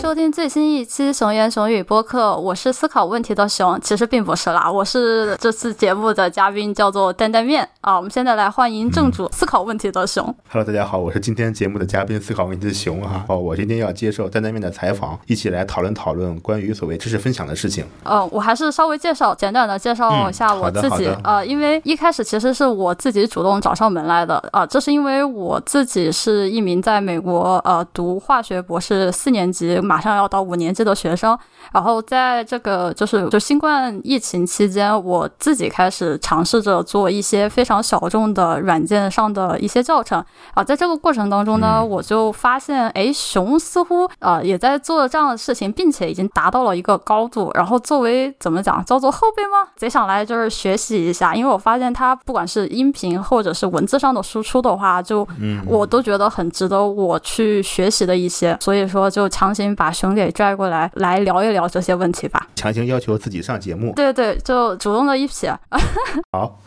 收听最新一期《熊言熊语》播客，我是思考问题的熊，其实并不是啦，我是这次节目的嘉宾，叫做担担面啊。我们现在来欢迎正主思考问题的熊。Hello，大家好，我是今天节目的嘉宾思考问题的熊哈。哦，我今天要接受担担面的采访，一起来讨论讨论关于所谓知识分享的事情。呃，我还是稍微介绍简短的介绍一下我自己呃，因为一开始其实是我自己主动找上门来的啊，这是因为我自己是一名在美国呃读化学博士四年级，马上要到五年级的学生。然后在这个就是就新冠疫情期间，我自己开始尝试着做一些非常小众的软件上的一些教程啊，在这个过程当中呢，我就发现，哎，熊似乎啊也在做这样的事情，并且已经达到了一个高度。然后作为怎么讲，叫做后辈吗？贼想来就是学习一下，因为我发现他不管是音频或者是文字上的输出的话，就我都觉得很值得我去学习的一些，所以说就强行把熊给拽过来来聊一聊。这些问题吧，强行要求自己上节目，对对，就主动的一批。好，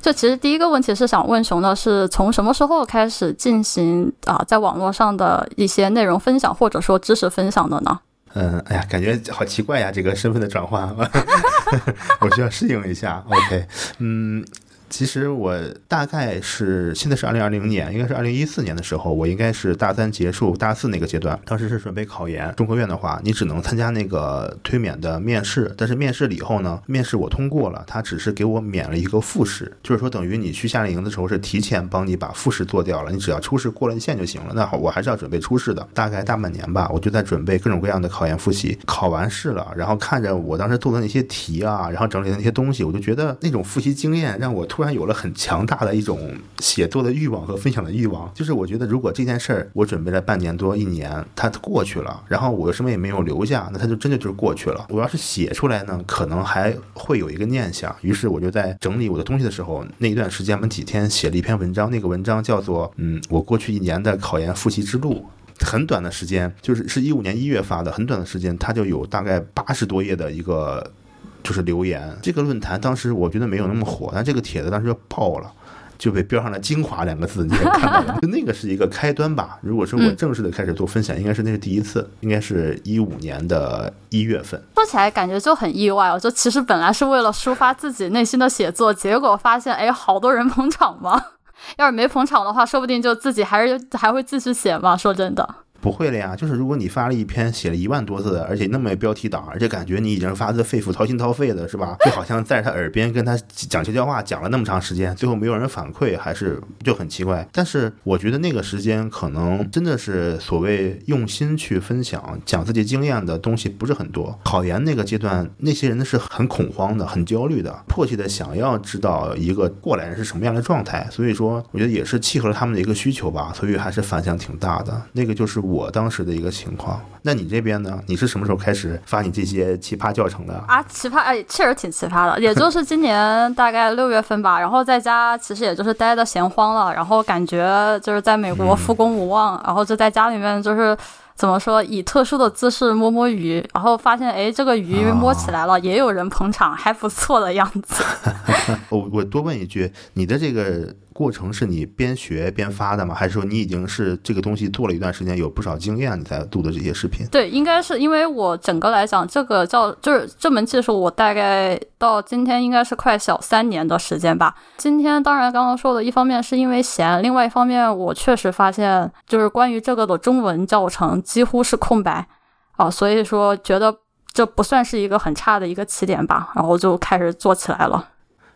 就其实第一个问题是想问熊的是，从什么时候开始进行啊，在网络上的一些内容分享或者说知识分享的呢？嗯，哎呀，感觉好奇怪呀，这个身份的转换，我需要适应一下。OK，嗯。其实我大概是现在是二零二零年，应该是二零一四年的时候，我应该是大三结束大四那个阶段。当时是准备考研，中科院的话，你只能参加那个推免的面试。但是面试了以后呢，面试我通过了，他只是给我免了一个复试，就是说等于你去夏令营的时候是提前帮你把复试做掉了，你只要初试过了线就行了。那好，我还是要准备初试的，大概大半年吧，我就在准备各种各样的考研复习。考完试了，然后看着我当时做的那些题啊，然后整理的那些东西，我就觉得那种复习经验让我突。突然有了很强大的一种写作的欲望和分享的欲望，就是我觉得如果这件事儿我准备了半年多一年，它过去了，然后我什么也没有留下，那它就真的就是过去了。我要是写出来呢，可能还会有一个念想。于是我就在整理我的东西的时候，那一段时间，我们几天写了一篇文章，那个文章叫做《嗯，我过去一年的考研复习之路》。很短的时间，就是是一五年一月发的，很短的时间，它就有大概八十多页的一个。就是留言，这个论坛当时我觉得没有那么火，但这个帖子当时就爆了，就被标上了“精华”两个字，你也 看到了，就那个是一个开端吧。如果说我正式的开始做分享，应该是那是第一次，应该是一五年的一月份。说起来感觉就很意外我，就其实本来是为了抒发自己内心的写作，结果发现哎，好多人捧场嘛？要是没捧场的话，说不定就自己还是还会继续写嘛。说真的。不会了呀，就是如果你发了一篇写了一万多字，而且那么标题党，而且感觉你已经发自肺腑、掏心掏肺的，是吧？就好像在他耳边跟他讲悄悄话，讲了那么长时间，最后没有人反馈，还是就很奇怪。但是我觉得那个时间可能真的是所谓用心去分享、讲自己经验的东西不是很多。考研那个阶段，那些人是很恐慌的、很焦虑的，迫切的想要知道一个过来人是什么样的状态。所以说，我觉得也是契合了他们的一个需求吧。所以还是反响挺大的。那个就是。我当时的一个情况，那你这边呢？你是什么时候开始发你这些奇葩教程的啊？奇葩哎，确实挺奇葩的，也就是今年 大概六月份吧。然后在家其实也就是待的闲慌了，然后感觉就是在美国复工无望，然后就在家里面就是怎么说，以特殊的姿势摸摸鱼，然后发现哎，这个鱼摸起来了，也有人捧场，还不错的样子。我我多问一句，你的这个。过程是你边学边发的吗？还是说你已经是这个东西做了一段时间，有不少经验，你才录的这些视频？对，应该是因为我整个来讲，这个叫就是这门技术，我大概到今天应该是快小三年的时间吧。今天当然刚刚说的一方面是因为闲，另外一方面我确实发现，就是关于这个的中文教程几乎是空白啊，所以说觉得这不算是一个很差的一个起点吧，然后就开始做起来了。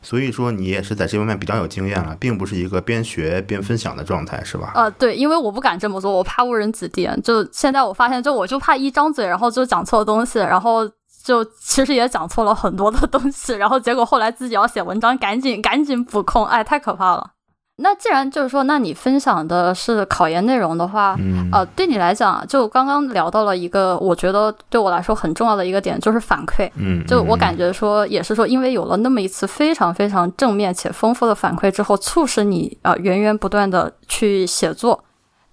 所以说你也是在这方面比较有经验了，并不是一个边学边分享的状态，是吧？呃，对，因为我不敢这么做，我怕误人子弟。就现在我发现，就我就怕一张嘴，然后就讲错东西，然后就其实也讲错了很多的东西，然后结果后来自己要写文章，赶紧赶紧补空，哎，太可怕了。那既然就是说，那你分享的是考研内容的话，呃，对你来讲，就刚刚聊到了一个，我觉得对我来说很重要的一个点，就是反馈。嗯，就我感觉说，也是说，因为有了那么一次非常非常正面且丰富的反馈之后，促使你啊源源不断的去写作。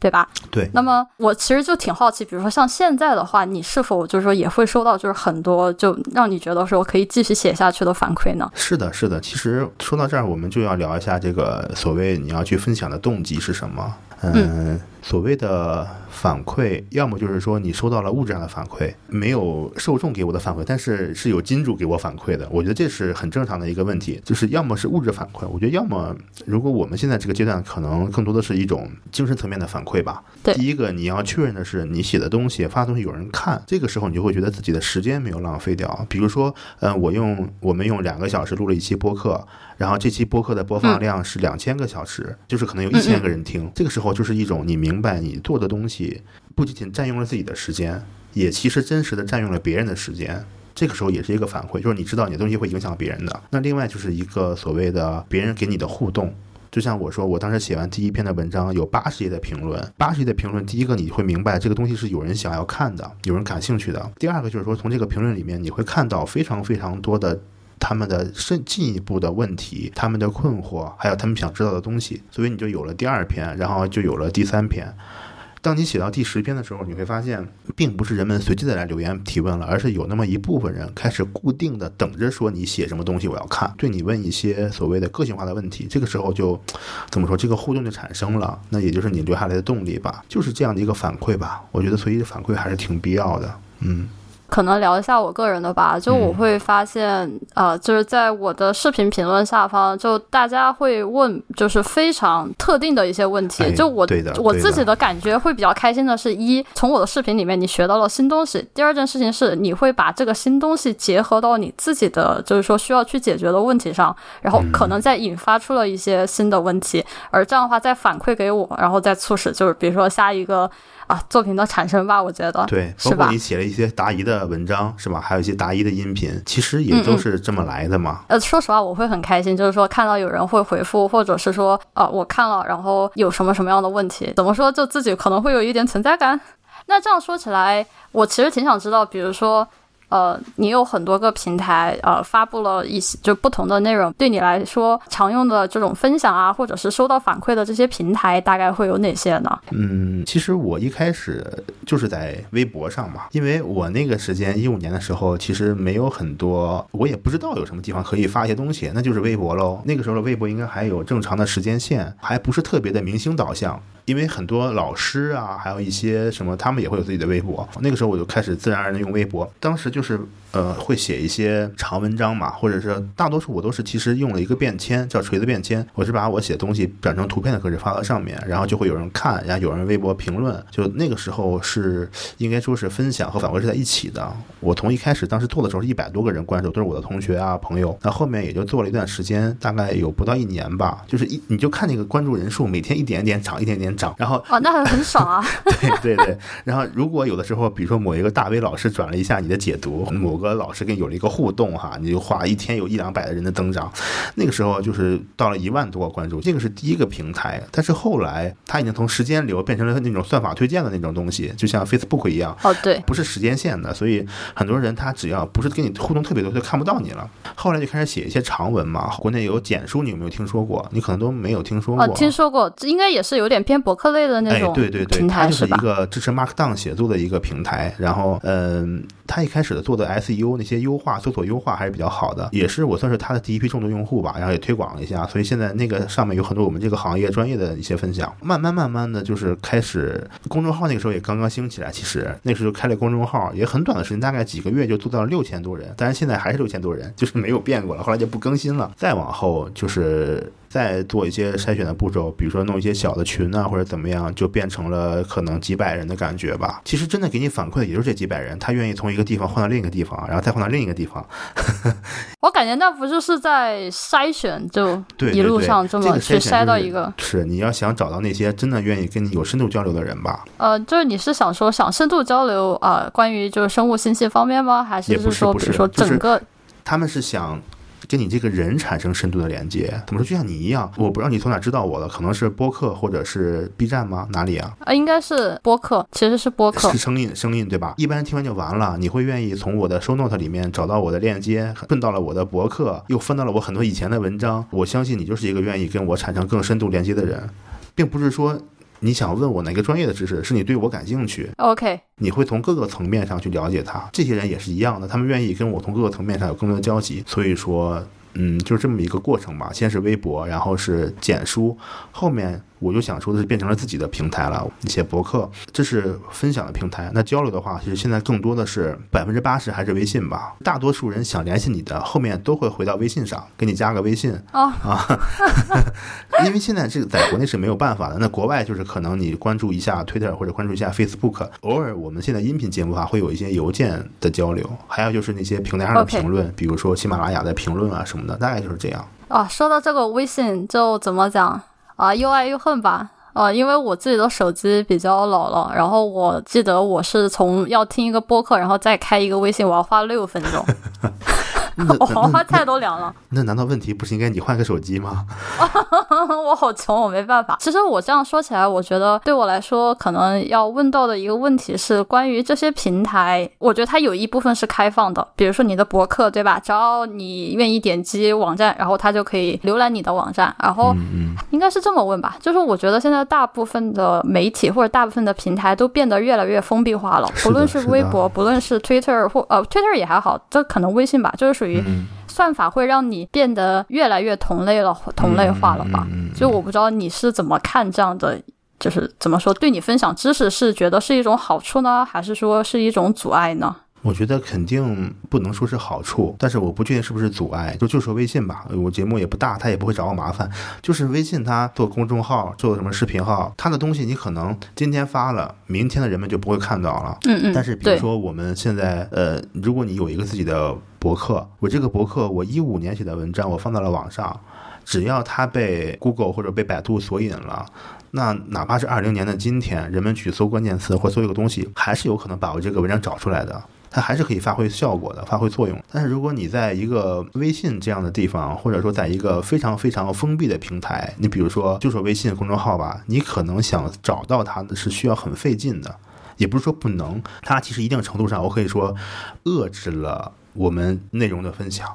对吧？对。那么我其实就挺好奇，比如说像现在的话，你是否就是说也会收到就是很多就让你觉得说可以继续写下去的反馈呢？是的，是的。其实说到这儿，我们就要聊一下这个所谓你要去分享的动机是什么。嗯，所谓的反馈，要么就是说你收到了物质上的反馈，没有受众给我的反馈，但是是有金主给我反馈的。我觉得这是很正常的一个问题，就是要么是物质反馈，我觉得要么如果我们现在这个阶段，可能更多的是一种精神层面的反馈吧。对，第一个你要确认的是你写的东西、发的东西有人看，这个时候你就会觉得自己的时间没有浪费掉。比如说，嗯，我用我们用两个小时录了一期播客。然后这期播客的播放量是两千个小时，就是可能有一千个人听。这个时候就是一种你明白你做的东西不仅仅占用了自己的时间，也其实真实的占用了别人的时间。这个时候也是一个反馈，就是你知道你的东西会影响别人的。那另外就是一个所谓的别人给你的互动，就像我说，我当时写完第一篇的文章有八十页的评论，八十页的评论，第一个你会明白这个东西是有人想要看的，有人感兴趣的。第二个就是说从这个评论里面你会看到非常非常多的。他们的深进一步的问题，他们的困惑，还有他们想知道的东西，所以你就有了第二篇，然后就有了第三篇。当你写到第十篇的时候，你会发现，并不是人们随机的来留言提问了，而是有那么一部分人开始固定的等着说你写什么东西，我要看，对你问一些所谓的个性化的问题。这个时候就怎么说，这个互动就产生了，那也就是你留下来的动力吧，就是这样的一个反馈吧。我觉得，所以反馈还是挺必要的，嗯。可能聊一下我个人的吧，就我会发现，呃，就是在我的视频评论下方，就大家会问，就是非常特定的一些问题。就我我自己的感觉会比较开心的是，一从我的视频里面你学到了新东西；第二件事情是，你会把这个新东西结合到你自己的就是说需要去解决的问题上，然后可能再引发出了一些新的问题，而这样的话再反馈给我，然后再促使就是比如说下一个。啊，作品的产生吧，我觉得对，包括你写了一些答疑的文章，是吧？还有一些答疑的音频，其实也都是这么来的嘛。呃，说实话，我会很开心，就是说看到有人会回复，或者是说，呃，我看了，然后有什么什么样的问题，怎么说，就自己可能会有一点存在感。那这样说起来，我其实挺想知道，比如说。呃，你有很多个平台，呃，发布了一些就不同的内容。对你来说，常用的这种分享啊，或者是收到反馈的这些平台，大概会有哪些呢？嗯，其实我一开始就是在微博上嘛，因为我那个时间一五年的时候，其实没有很多，我也不知道有什么地方可以发一些东西，那就是微博喽。那个时候的微博应该还有正常的时间线，还不是特别的明星导向。因为很多老师啊，还有一些什么，他们也会有自己的微博。那个时候我就开始自然而然的用微博。当时就是呃，会写一些长文章嘛，或者是大多数我都是其实用了一个便签，叫锤子便签。我是把我写的东西转成图片的格式发到上面，然后就会有人看，然后有人微博评论。就那个时候是应该说是分享和反馈是在一起的。我从一开始当时做的时候是一百多个人关注，都是我的同学啊朋友。那后面也就做了一段时间，大概有不到一年吧。就是一你就看那个关注人数每天一点一点涨，一点点。涨，然后哦，那很很爽啊！对对对，然后如果有的时候，比如说某一个大 V 老师转了一下你的解读，某个老师跟你有了一个互动哈，你就画一天有一两百的人的增长，那个时候就是到了一万多个关注，这个是第一个平台。但是后来它已经从时间流变成了那种算法推荐的那种东西，就像 Facebook 一样哦，对，不是时间线的，所以很多人他只要不是跟你互动特别多，就看不到你了。后来就开始写一些长文嘛，国内有简书，你有没有听说过？你可能都没有听说过。听说过，应该也是有点偏博客类的那种。对对对，它就是一个支持 Markdown 写作的一个平台。然后，嗯，他一开始的做的 SEO 那些优化、搜索优化还是比较好的，也是我算是他的第一批重度用户吧。然后也推广了一下，所以现在那个上面有很多我们这个行业专业的一些分享。慢慢慢慢的就是开始公众号，那个时候也刚刚兴起来。其实那时候开了公众号，也很短的时间，大概几个月就做到了六千多人。但是现在还是六千多人，就是没有变过了。后来就不更新了。再往后就是。再做一些筛选的步骤，比如说弄一些小的群啊，或者怎么样，就变成了可能几百人的感觉吧。其实真的给你反馈的也就是这几百人，他愿意从一个地方换到另一个地方，然后再换到另一个地方。我感觉那不就是在筛选，就一路上这么去筛到一个。是你要想找到那些真的愿意跟你有深度交流的人吧？呃，就是你是想说想深度交流啊，关于就是生物信息方面吗？还是说比如说整个？他们是想。跟你这个人产生深度的连接，怎么说？就像你一样，我不知道你从哪知道我的，可能是播客或者是 B 站吗？哪里啊？啊，应该是播客，其实是播客，是声音，声音对吧？一般人听完就完了，你会愿意从我的 show note 里面找到我的链接，奔到了我的博客，又翻到了我很多以前的文章。我相信你就是一个愿意跟我产生更深度连接的人，并不是说。你想问我哪个专业的知识，是你对我感兴趣？OK，你会从各个层面上去了解他。这些人也是一样的，他们愿意跟我从各个层面上有更多的交集。所以说，嗯，就是这么一个过程吧。先是微博，然后是简书，后面。我就想说的是变成了自己的平台了。一些博客，这是分享的平台。那交流的话，其实现在更多的是百分之八十还是微信吧。大多数人想联系你的，后面都会回到微信上，给你加个微信啊啊。因为现在这个在国内是没有办法的。那国外就是可能你关注一下 Twitter 或者关注一下 Facebook，偶尔我们现在音频节目的话会有一些邮件的交流，还有就是那些平台上的评论，比如说喜马拉雅的评论啊什么的，大概就是这样。啊，说到这个微信，就怎么讲啊，又爱又恨吧。呃，因为我自己的手机比较老了，然后我记得我是从要听一个播客，然后再开一个微信，我要花六分钟。我黄花菜都凉了。那难道问题不是应该你换个手机吗？我好穷，我没办法。其实我这样说起来，我觉得对我来说，可能要问到的一个问题是关于这些平台。我觉得它有一部分是开放的，比如说你的博客，对吧？只要你愿意点击网站，然后它就可以浏览你的网站。然后应该是这么问吧？就是我觉得现在大部分的媒体或者大部分的平台都变得越来越封闭化了，不论是微博，不论是 Twitter 或呃 Twitter 也还好，这可能微信吧，就是。属于算法会让你变得越来越同类了，同类化了吧？就我不知道你是怎么看这样的，就是怎么说，对你分享知识是觉得是一种好处呢，还是说是一种阻碍呢？我觉得肯定不能说是好处，但是我不确定是不是阻碍。就就说微信吧，我节目也不大，他也不会找我麻烦。就是微信他做公众号，做什么视频号，他的东西你可能今天发了，明天的人们就不会看到了。嗯嗯。但是比如说我们现在，呃，如果你有一个自己的博客，我这个博客我一五年写的文章，我放到了网上，只要它被 Google 或者被百度索引了，那哪怕是二零年的今天，人们去搜关键词或搜一个东西，还是有可能把我这个文章找出来的。它还是可以发挥效果的，发挥作用。但是如果你在一个微信这样的地方，或者说在一个非常非常封闭的平台，你比如说就说微信公众号吧，你可能想找到它的是需要很费劲的，也不是说不能，它其实一定程度上我可以说遏制了我们内容的分享。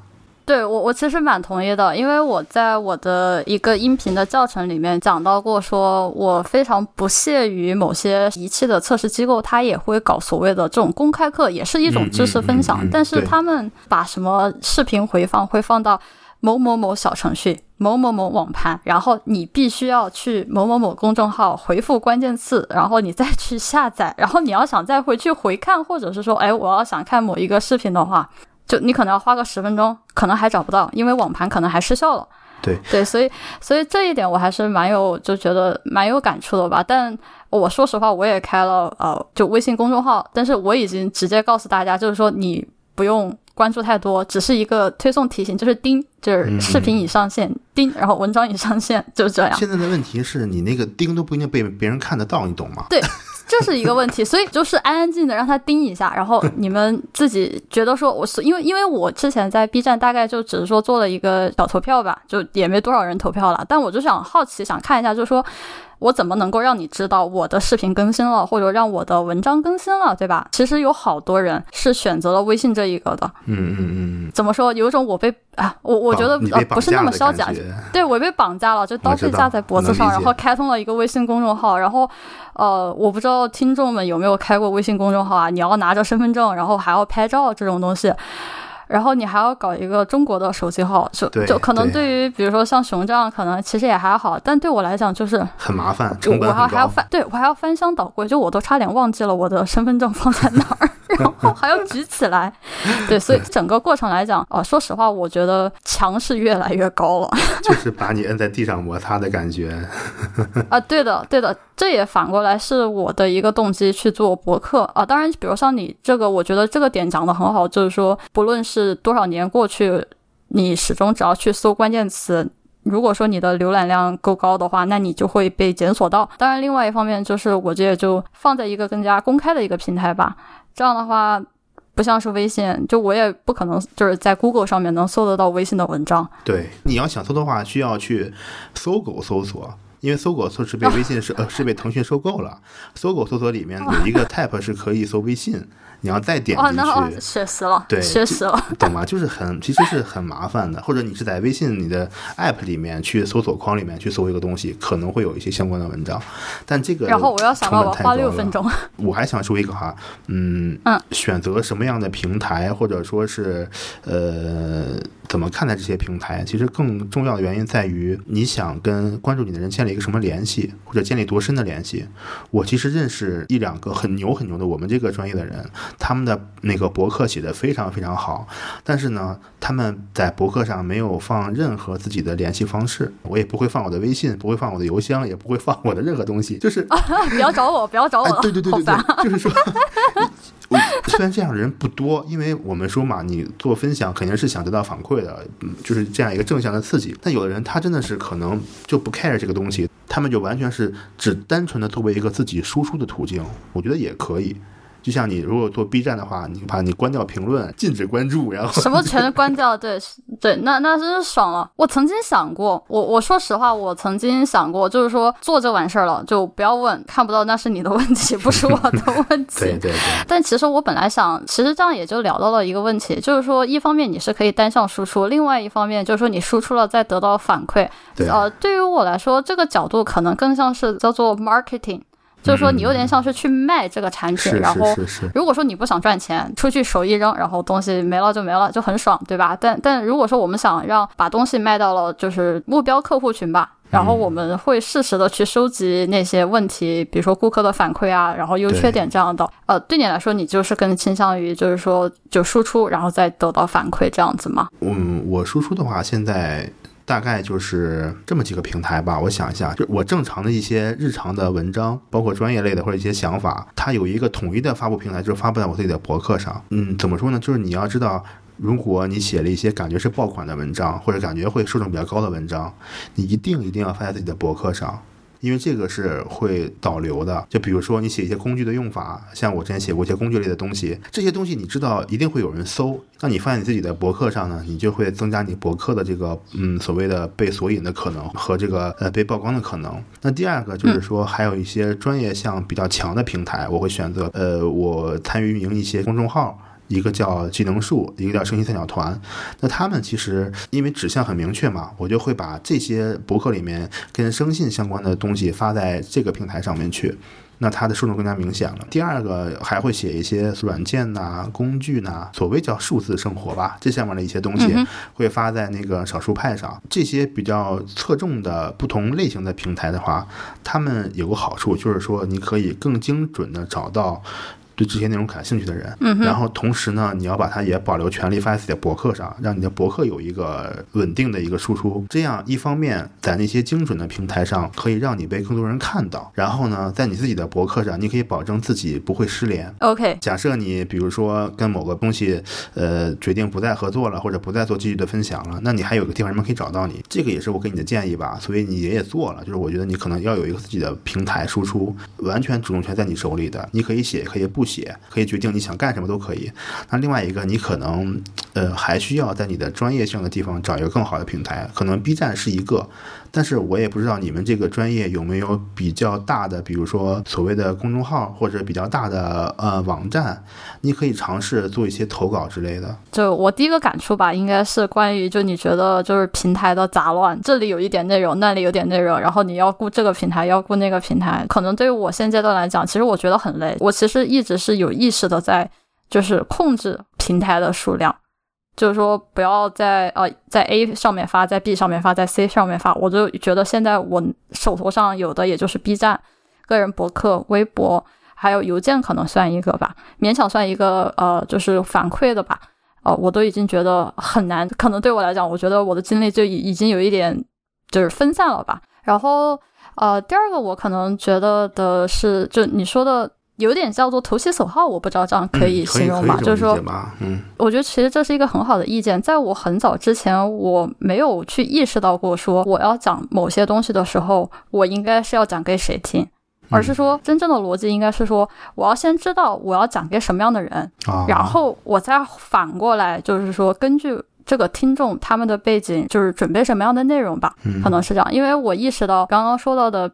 对我，我其实蛮同意的，因为我在我的一个音频的教程里面讲到过，说我非常不屑于某些仪器的测试机构，它也会搞所谓的这种公开课，也是一种知识分享，但是他们把什么视频回放会放到某某某小程序、某某某网盘，然后你必须要去某某某公众号回复关键词，然后你再去下载，然后你要想再回去回看，或者是说，哎，我要想看某一个视频的话。就你可能要花个十分钟，可能还找不到，因为网盘可能还失效了。对对，所以所以这一点我还是蛮有就觉得蛮有感触的吧。但我说实话，我也开了呃就微信公众号，但是我已经直接告诉大家，就是说你不用关注太多，只是一个推送提醒，就是叮，就是视频已上线，叮，然后文章已上线，就这样。现在的问题是你那个叮都不一定被别人看得到，你懂吗？对。这是一个问题，所以就是安安静静的让他盯一下，然后你们自己觉得说，我是因为因为我之前在 B 站大概就只是说做了一个小投票吧，就也没多少人投票了，但我就想好奇想看一下，就是说。我怎么能够让你知道我的视频更新了，或者让我的文章更新了，对吧？其实有好多人是选择了微信这一个的。嗯嗯嗯。怎么说？有一种我被啊，我我觉得呃不是那么消极，对我被绑架了，就刀被架在脖子上，然后开通了一个微信公众号，然后呃，我不知道听众们有没有开过微信公众号啊？你要拿着身份证，然后还要拍照这种东西。然后你还要搞一个中国的手机号，就就可能对。于比如说像熊这样，可能其实也还好，但对我来讲就是很麻烦，我我还还要翻，对我还要翻箱倒柜，就我都差点忘记了我的身份证放在哪儿，然后还要举起来，对，所以整个过程来讲，哦，说实话，我觉得墙是越来越高了，就是把你摁在地上摩擦的感觉，啊，对的，对的。这也反过来是我的一个动机去做博客。啊，当然，比如像你这个，我觉得这个点讲的很好，就是说，不论是是多少年过去，你始终只要去搜关键词，如果说你的浏览量够高的话，那你就会被检索到。当然，另外一方面就是，我这也就放在一个更加公开的一个平台吧，这样的话，不像是微信，就我也不可能就是在 Google 上面能搜得到微信的文章。对，你要想搜的话，需要去搜狗搜索。因为搜狗搜是被微信是呃是被腾讯收购了，搜狗搜索里面有一个 tab 是可以搜微信，你要再点进去，确实了，对，确实了，懂吗？就是很其实是很麻烦的，或者你是在微信你的 app 里面去搜索框里面去搜一个东西，可能会有一些相关的文章，但这个然后我要想到我花六分钟，我还想说一个哈，嗯嗯，选择什么样的平台或者说是呃怎么看待这些平台？其实更重要的原因在于你想跟关注你的人建立一个什么联系，或者建立多深的联系。我其实认识一两个很牛很牛的我们这个专业的人，他们的那个博客写的非常非常好，但是呢，他们在博客上没有放任何自己的联系方式，我也不会放我的微信，不会放我的邮箱，也不会放我的任何东西，就是啊不要找我，不要找我，对对对对对，就是说。虽然这样的人不多，因为我们说嘛，你做分享肯定是想得到反馈的，嗯，就是这样一个正向的刺激。但有的人他真的是可能就不 care 这个东西，他们就完全是只单纯的作为一个自己输出的途径，我觉得也可以。就像你如果做 B 站的话，你把你关掉评论，禁止关注，然后什么全关掉，对对，那那真是爽了。我曾经想过，我我说实话，我曾经想过，就是说做就完事儿了，就不要问，看不到那是你的问题，不是我的 问题。对对对。但其实我本来想，其实这样也就聊到了一个问题，就是说，一方面你是可以单向输出，另外一方面就是说你输出了再得到反馈。对。呃，对于我来说，这个角度可能更像是叫做 marketing。就是说，你有点像是去卖这个产品，然后如果说你不想赚钱，出去手一扔，然后东西没了就没了，就很爽，对吧？但但如果说我们想让把东西卖到了就是目标客户群吧，然后我们会适时的去收集那些问题，比如说顾客的反馈啊，然后优缺点这样的。呃，对你来说，你就是更倾向于就是说就输出，然后再得到反馈这样子吗？嗯，我输出的话，现在。大概就是这么几个平台吧，我想一下，就我正常的一些日常的文章，包括专业类的或者一些想法，它有一个统一的发布平台，就是发布在我自己的博客上。嗯，怎么说呢？就是你要知道，如果你写了一些感觉是爆款的文章，或者感觉会受众比较高的文章，你一定一定要发在自己的博客上。因为这个是会导流的，就比如说你写一些工具的用法，像我之前写过一些工具类的东西，这些东西你知道一定会有人搜，那你放在你自己的博客上呢，你就会增加你博客的这个嗯所谓的被索引的可能和这个呃被曝光的可能。那第二个就是说，还有一些专业项比较强的平台，我会选择呃我参与运营一些公众号。一个叫技能树，一个叫声音三角团。那他们其实因为指向很明确嘛，我就会把这些博客里面跟声信相关的东西发在这个平台上面去。那它的受众更加明显了。第二个还会写一些软件呐、工具呐，所谓叫数字生活吧，这下面的一些东西会发在那个少数派上。这些比较侧重的不同类型的平台的话，他们有个好处就是说，你可以更精准的找到。对这些内容感兴趣的人，然后同时呢，你要把它也保留权利发在自己的博客上，让你的博客有一个稳定的一个输出。这样一方面在那些精准的平台上可以让你被更多人看到，然后呢，在你自己的博客上，你可以保证自己不会失联。OK，假设你比如说跟某个东西，呃，决定不再合作了，或者不再做继续的分享了，那你还有个地方人们可以找到你。这个也是我给你的建议吧。所以你也也做了，就是我觉得你可能要有一个自己的平台输出，完全主动权在你手里的，你可以写，可以不。写可以决定你想干什么都可以。那另外一个，你可能呃还需要在你的专业性的地方找一个更好的平台。可能 B 站是一个，但是我也不知道你们这个专业有没有比较大的，比如说所谓的公众号或者比较大的呃网站，你可以尝试做一些投稿之类的。就我第一个感触吧，应该是关于就你觉得就是平台的杂乱，这里有一点内容，那里有点内容，然后你要顾这个平台，要顾那个平台，可能对于我现阶段来讲，其实我觉得很累。我其实一直。是有意识的在，就是控制平台的数量，就是说不要在呃在 A 上面发，在 B 上面发，在 C 上面发。我就觉得现在我手头上有的也就是 B 站、个人博客、微博，还有邮件，可能算一个吧，勉强算一个呃，就是反馈的吧。呃，我都已经觉得很难，可能对我来讲，我觉得我的精力就已已经有一点就是分散了吧。然后呃，第二个我可能觉得的是，就你说的。有点叫做投其所好，我不知道这样可以形容吗？就是说，嗯，我觉得其实这是一个很好的意见。在我很早之前，我没有去意识到过，说我要讲某些东西的时候，我应该是要讲给谁听，而是说真正的逻辑应该是说，我要先知道我要讲给什么样的人，然后我再反过来，就是说根据这个听众他们的背景，就是准备什么样的内容吧，可能是这样。因为我意识到刚刚说到的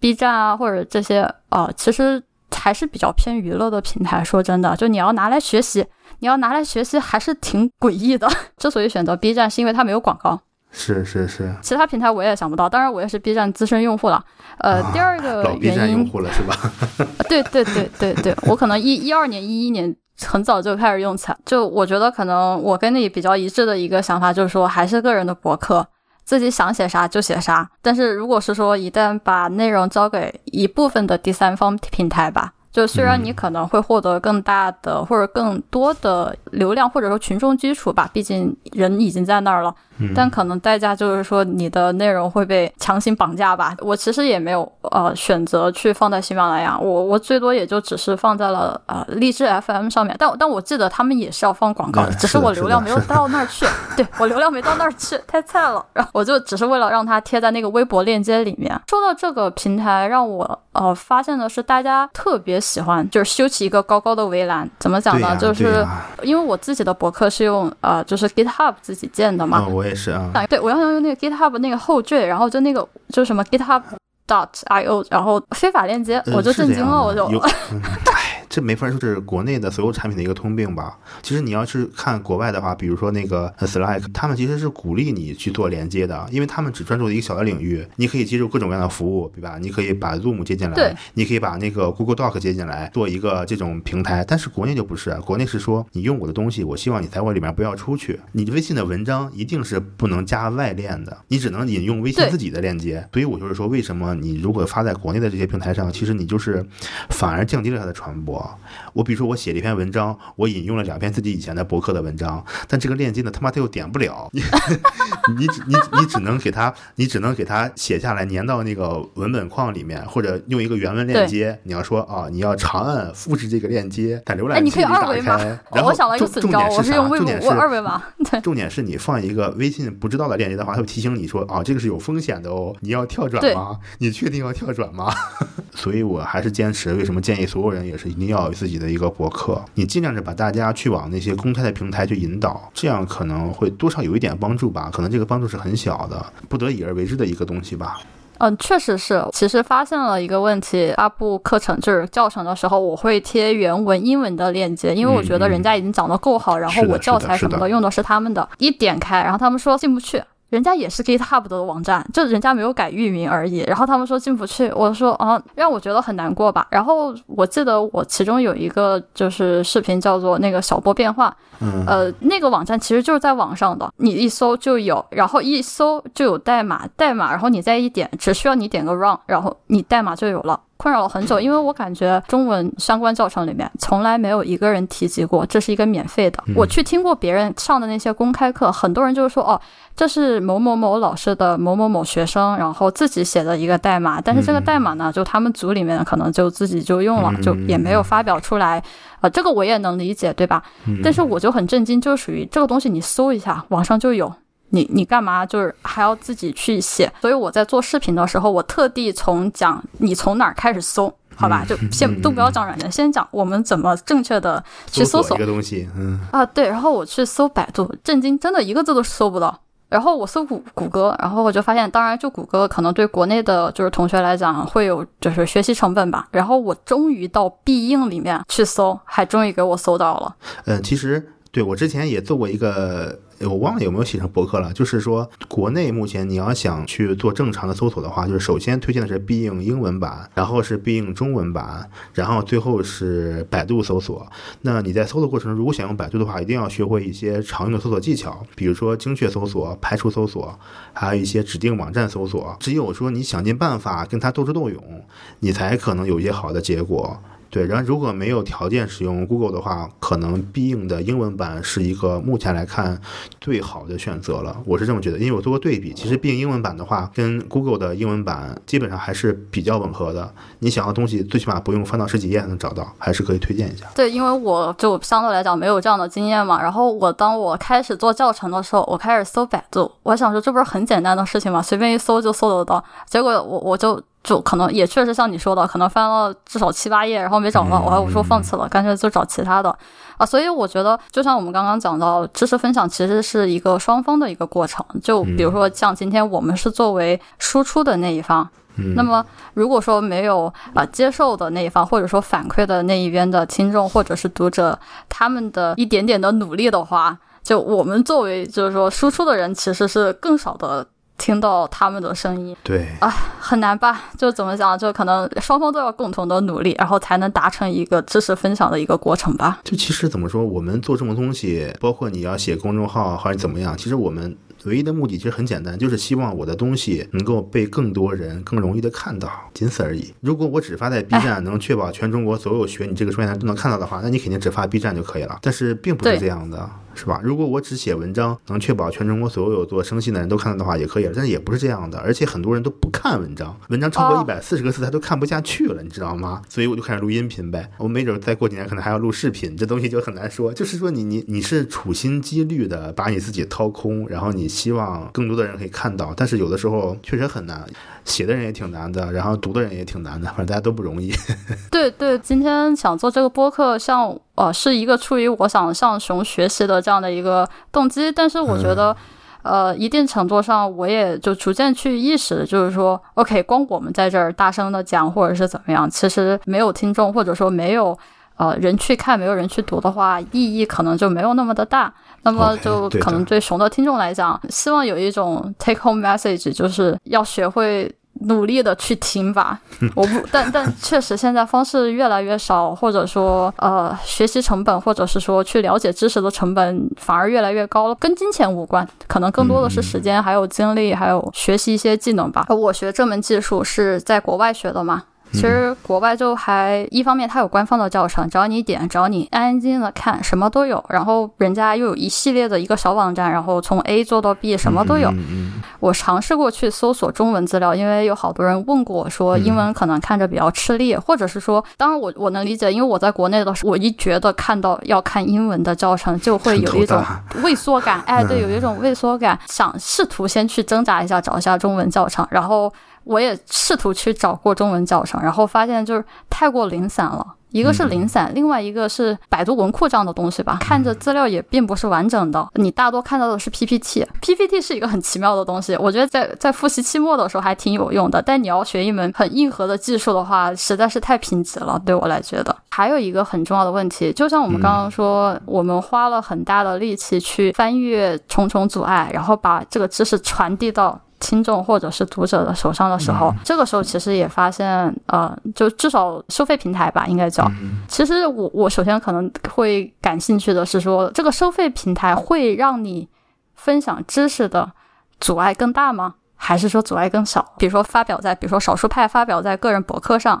B 站啊，或者这些啊，其实。还是比较偏娱乐的平台。说真的，就你要拿来学习，你要拿来学习，还是挺诡异的。之所以选择 B 站，是因为它没有广告。是是是。其他平台我也想不到。当然，我也是 B 站资深用户了。呃，第二个原因，用户了是吧？对对对对对，我可能一一二年、一一年很早就开始用起来。就我觉得可能我跟你比较一致的一个想法就是说，还是个人的博客，自己想写啥就写啥。但是如果是说一旦把内容交给一部分的第三方平台吧。就虽然你可能会获得更大的或者更多的流量或者说群众基础吧，毕竟人已经在那儿了。但可能代价就是说你的内容会被强行绑架吧。我其实也没有呃选择去放在喜马拉雅，我我最多也就只是放在了呃荔枝 FM 上面。但但我记得他们也是要放广告的，只是我流量没有到那儿去。对我流量没到那儿去，太菜了。然后我就只是为了让它贴在那个微博链接里面。说到这个平台，让我呃发现的是大家特别喜欢，就是修起一个高高的围栏。怎么讲呢？就是因为我自己的博客是用呃就是 GitHub 自己建的嘛。我也是啊，对我要用那个 GitHub 那个后缀，然后就那个就什么 GitHub dot io，然后非法链接，我就震惊了，我就。这没法说是国内的所有产品的一个通病吧？其实你要是看国外的话，比如说那个 Slack，他们其实是鼓励你去做连接的，因为他们只专注一个小的领域，你可以接受各种各样的服务，对吧？你可以把 Zoom 接进来，你可以把那个 Google Doc 接进来，做一个这种平台。但是国内就不是，国内是说你用我的东西，我希望你在我里面不要出去。你微信的文章一定是不能加外链的，你只能引用微信自己的链接。所以我就是说，为什么你如果发在国内的这些平台上，其实你就是反而降低了它的传播。我比如说，我写了一篇文章，我引用了两篇自己以前的博客的文章，但这个链接呢，他妈他又点不了，你你你你只能给他，你只能给他写下来，粘到那个文本框里面，或者用一个原文链接。你要说啊，你要长按复制这个链接，在浏览器里打开。然后重重点是啥？重点是二维码。重点是你放一个微信不知道的链接的话，它会提醒你说啊，这个是有风险的哦，你要跳转吗？你确定要跳转吗？所以我还是坚持，为什么建议所有人也是一定要有自己的一个博客？你尽量是把大家去往那些公开的平台去引导，这样可能会多少有一点帮助吧。可能这个帮助是很小的，不得已而为之的一个东西吧。嗯，确实是。其实发现了一个问题，发布课程就是教程的时候，我会贴原文英文的链接，因为我觉得人家已经讲得够好，然后我教材什么的用的是他们的，一点开，然后他们说进不去。人家也是 GitHub 的网站，就人家没有改域名而已。然后他们说进不去，我说啊，让我觉得很难过吧。然后我记得我其中有一个就是视频叫做那个小波变化，呃，那个网站其实就是在网上的，你一搜就有，然后一搜就有代码，代码，然后你再一点，只需要你点个 run，然后你代码就有了。困扰了很久，因为我感觉中文相关教程里面从来没有一个人提及过这是一个免费的。我去听过别人上的那些公开课，很多人就是说，哦，这是某某某老师的某某某学生，然后自己写的一个代码，但是这个代码呢，就他们组里面可能就自己就用了，就也没有发表出来。啊，这个我也能理解，对吧？但是我就很震惊，就属于这个东西，你搜一下，网上就有。你你干嘛就是还要自己去写？所以我在做视频的时候，我特地从讲你从哪儿开始搜，好吧？就先都不要讲软件，先讲我们怎么正确的去搜索一个东西。嗯啊，对。然后我去搜百度，震惊，真的一个字都搜不到。然后我搜谷谷歌，然后我就发现，当然就谷歌可能对国内的就是同学来讲会有就是学习成本吧。然后我终于到必应里面去搜，还终于给我搜到了。嗯，其实对我之前也做过一个。我忘了有没有写成博客了。就是说，国内目前你要想去做正常的搜索的话，就是首先推荐的是必应英文版，然后是必应中文版，然后最后是百度搜索。那你在搜的过程中，如果想用百度的话，一定要学会一些常用的搜索技巧，比如说精确搜索、排除搜索，还有一些指定网站搜索。只有说你想尽办法跟它斗智斗勇，你才可能有一些好的结果。对，然后如果没有条件使用 Google 的话，可能必应的英文版是一个目前来看最好的选择了。我是这么觉得，因为我做过对比，其实必应英文版的话，跟 Google 的英文版基本上还是比较吻合的。你想要东西，最起码不用翻到十几页能找到，还是可以推荐一下。对，因为我就相对来讲没有这样的经验嘛。然后我当我开始做教程的时候，我开始搜百度，我想说这不是很简单的事情吗？随便一搜就搜得到。结果我我就。就可能也确实像你说的，可能翻了至少七八页，然后没找到，我还我说放弃了，干脆就找其他的啊。所以我觉得，就像我们刚刚讲到，知识分享其实是一个双方的一个过程。就比如说，像今天我们是作为输出的那一方，那么如果说没有啊接受的那一方，或者说反馈的那一边的听众或者是读者，他们的一点点的努力的话，就我们作为就是说输出的人，其实是更少的。听到他们的声音。对啊，很难吧？就怎么讲？就可能双方都要共同的努力，然后才能达成一个知识分享的一个过程吧。就其实怎么说，我们做这么东西，包括你要写公众号还是怎么样，其实我们。唯一的目的其实很简单，就是希望我的东西能够被更多人更容易的看到，仅此而已。如果我只发在 B 站，能确保全中国所有学你这个专业的人都能看到的话，那你肯定只发 B 站就可以了。但是并不是这样的。是吧？如果我只写文章，能确保全中国所有做生信的人都看到的话，也可以了。但是也不是这样的，而且很多人都不看文章，文章超过一百四十个字他都看不下去了，你知道吗？所以我就开始录音频呗。我没准再过几年可能还要录视频，这东西就很难说。就是说你你你是处心积虑的把你自己掏空，然后你希望更多的人可以看到，但是有的时候确实很难。写的人也挺难的，然后读的人也挺难的，反正大家都不容易。对 对，今天想做这个播客，像呃，是一个出于我想向熊学习的这样的一个动机，但是我觉得，呃，一定程度上，我也就逐渐去意识，就是说，OK，光我们在这儿大声的讲，或者是怎么样，其实没有听众，或者说没有呃人去看，没有人去读的话，意义可能就没有那么的大。那么就可能对熊的听众来讲，希望有一种 take home message，就是要学会。努力的去听吧，我不，但但确实现在方式越来越少，或者说呃学习成本，或者是说去了解知识的成本反而越来越高了，跟金钱无关，可能更多的是时间，还有精力，还有学习一些技能吧。我学这门技术是在国外学的嘛。其实国外就还一方面，它有官方的教程，只要你点，只要你安安静静的看，什么都有。然后人家又有一系列的一个小网站，然后从 A 做到 B，什么都有。我尝试过去搜索中文资料，因为有好多人问过我说英文可能看着比较吃力，或者是说，当然我我能理解，因为我在国内的时候，我一觉得看到要看英文的教程，就会有一种畏缩感。哎，对，有一种畏缩感，想试图先去挣扎一下，找一下中文教程，然后。我也试图去找过中文教程，然后发现就是太过零散了。一个是零散，另外一个是百度文库这样的东西吧，看着资料也并不是完整的。你大多看到的是 PPT，PPT 是一个很奇妙的东西，我觉得在在复习期末的时候还挺有用的。但你要学一门很硬核的技术的话，实在是太贫瘠了，对我来觉得。还有一个很重要的问题，就像我们刚刚说，我们花了很大的力气去翻越重重阻碍，然后把这个知识传递到。听众或者是读者的手上的时候，这个时候其实也发现，呃，就至少收费平台吧，应该叫。其实我我首先可能会感兴趣的是说，这个收费平台会让你分享知识的阻碍更大吗？还是说阻碍更小？比如说发表在，比如说少数派发表在个人博客上，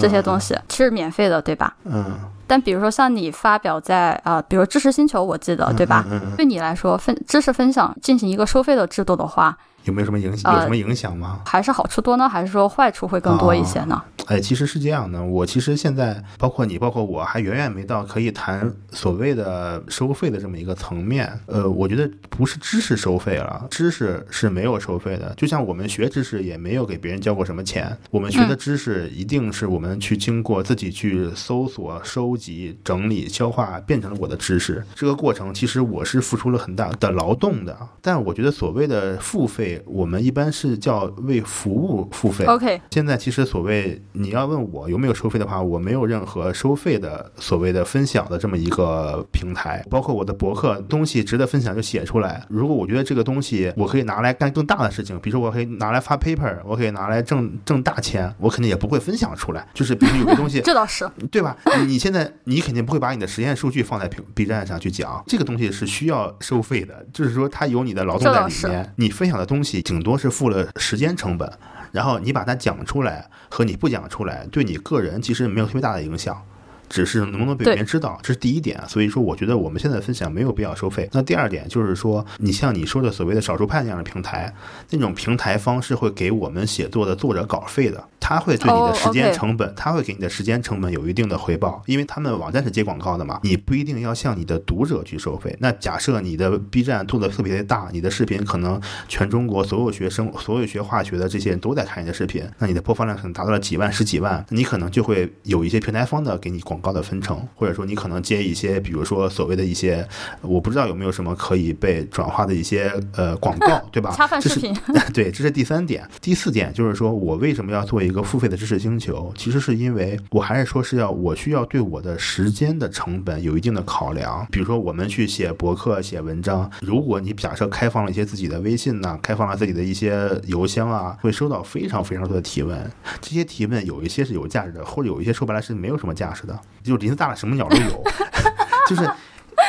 这些东西是免费的，对吧？嗯。但比如说像你发表在啊，比如知识星球，我记得对吧？对你来说，分知识分享进行一个收费的制度的话。有没有什么影响有什么影响吗？还是好处多呢？还是说坏处会更多一些呢？哎，其实是这样的。我其实现在包括你，包括我还远远没到可以谈所谓的收费的这么一个层面。呃，我觉得不是知识收费了，知识是没有收费的。就像我们学知识也没有给别人交过什么钱，我们学的知识一定是我们去经过自己去搜索、收集、整理、消化，变成了我的知识。这个过程其实我是付出了很大的劳动的。但我觉得所谓的付费。我们一般是叫为服务付费。OK，现在其实所谓你要问我有没有收费的话，我没有任何收费的所谓的分享的这么一个平台。包括我的博客东西值得分享就写出来。如果我觉得这个东西我可以拿来干更大的事情，比如说我可以拿来发 paper，我可以拿来挣挣大钱，我肯定也不会分享出来。就是比如有个东西，这倒是对吧？你现在你肯定不会把你的实验数据放在 B 站上去讲，这个东西是需要收费的，就是说它有你的劳动在里面，你分享的东西。顶多是付了时间成本，然后你把它讲出来和你不讲出来，对你个人其实没有特别大的影响。只是能不能被别人知道，这是第一点。所以说，我觉得我们现在分享没有必要收费。那第二点就是说，你像你说的所谓的少数派那样的平台，那种平台方是会给我们写作的作者稿费的，他会对你的时间成本，他会给你的时间成本有一定的回报，因为他们网站是接广告的嘛。你不一定要向你的读者去收费。那假设你的 B 站做的特别的大，你的视频可能全中国所有学生、所有学化学的这些人都在看你的视频，那你的播放量可能达到了几万、十几万，你可能就会有一些平台方的给你广。广告的分成，或者说你可能接一些，比如说所谓的一些，我不知道有没有什么可以被转化的一些呃广告，对吧？恰饭视频。对，这是第三点。第四点就是说我为什么要做一个付费的知识星球，其实是因为我还是说是要我需要对我的时间的成本有一定的考量。比如说我们去写博客、写文章，如果你假设开放了一些自己的微信呐，开放了自己的一些邮箱啊，会收到非常非常多的提问。这些提问有一些是有价值的，或者有一些说白了是没有什么价值的，就林子大了什么鸟都有，就是。